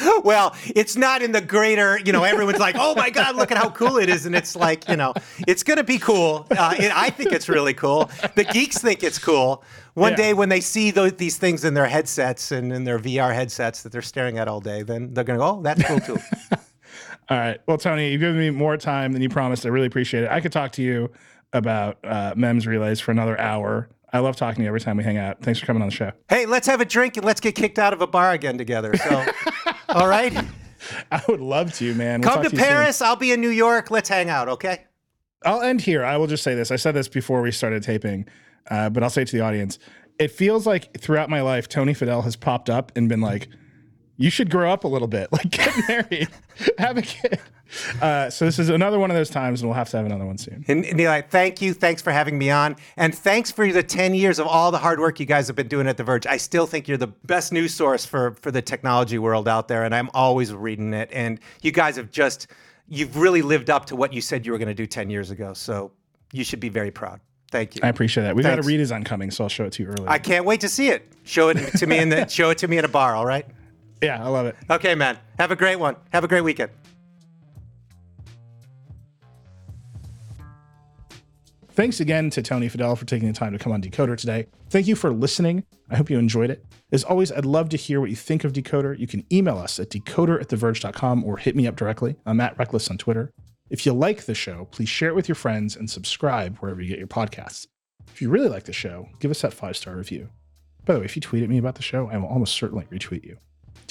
well, it's not in the greater, you know, everyone's like, oh my God, look at how cool it is. And it's like, you know, it's going to be cool. Uh, it, I think it's really cool. The geeks think it's cool. One Yeah. day when they see those, these things in their headsets and in their VR headsets that they're staring at all day, then they're going to go, oh, that's cool too. All right. Well, Tony, you've given me more time than you promised. I really appreciate it. I could talk to you about uh, MEMS relays for another hour. I love talking to you every time we hang out. Thanks for coming on the show. hey, let's have a drink and let's get kicked out of a bar again together. So, all right. I would love to, man. We'll Come talk to you soon. Paris. I'll be in New York. Let's hang out, okay? I'll end here. I will just say this. I said this before we started taping, uh, but I'll say it to the audience. It feels like throughout my life, Tony Fadell has popped up and been like, you should grow up a little bit, like get married, have a kid. Uh, so this is another one of those times, and we'll have to have another one soon. And, and Eli, thank you. Thanks for having me on. And thanks for the 10 years of all the hard work you guys have been doing at The Verge. I still think you're the best news source for, for the technology world out there. And I'm always reading it. And you guys have just, you've really lived up to what you said you were going to do 10 years ago. So you should be very proud. Thank you. I appreciate that. We've Thanks. got a redesign coming, so I'll show it to you early. I can't wait to see it. Show it to me in the show it to me at a bar, all right? Yeah, I love it. Okay, man. Have a great one. Have a great weekend. Thanks again to Tony Fadell for taking the time to come on Decoder today. Thank you for listening. I hope you enjoyed it. As always, I'd love to hear what you think of Decoder. You can email us at decoder at theverge.com or hit me up directly. I'm at Reckless on Twitter. If you like the show, please share it with your friends and subscribe wherever you get your podcasts. If you really like the show, give us that five star review. By the way, if you tweet at me about the show, I will almost certainly retweet you.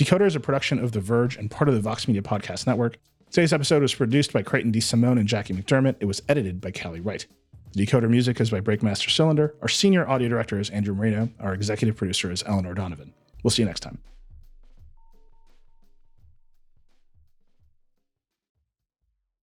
Decoder is a production of The Verge and part of the Vox Media Podcast Network. Today's episode was produced by Creighton DeSimone and Jackie McDermott. It was edited by Callie Wright. The Decoder music is by Breakmaster Cylinder. Our senior audio director is Andrew Marino. Our executive producer is Eleanor Donovan. We'll see you next time.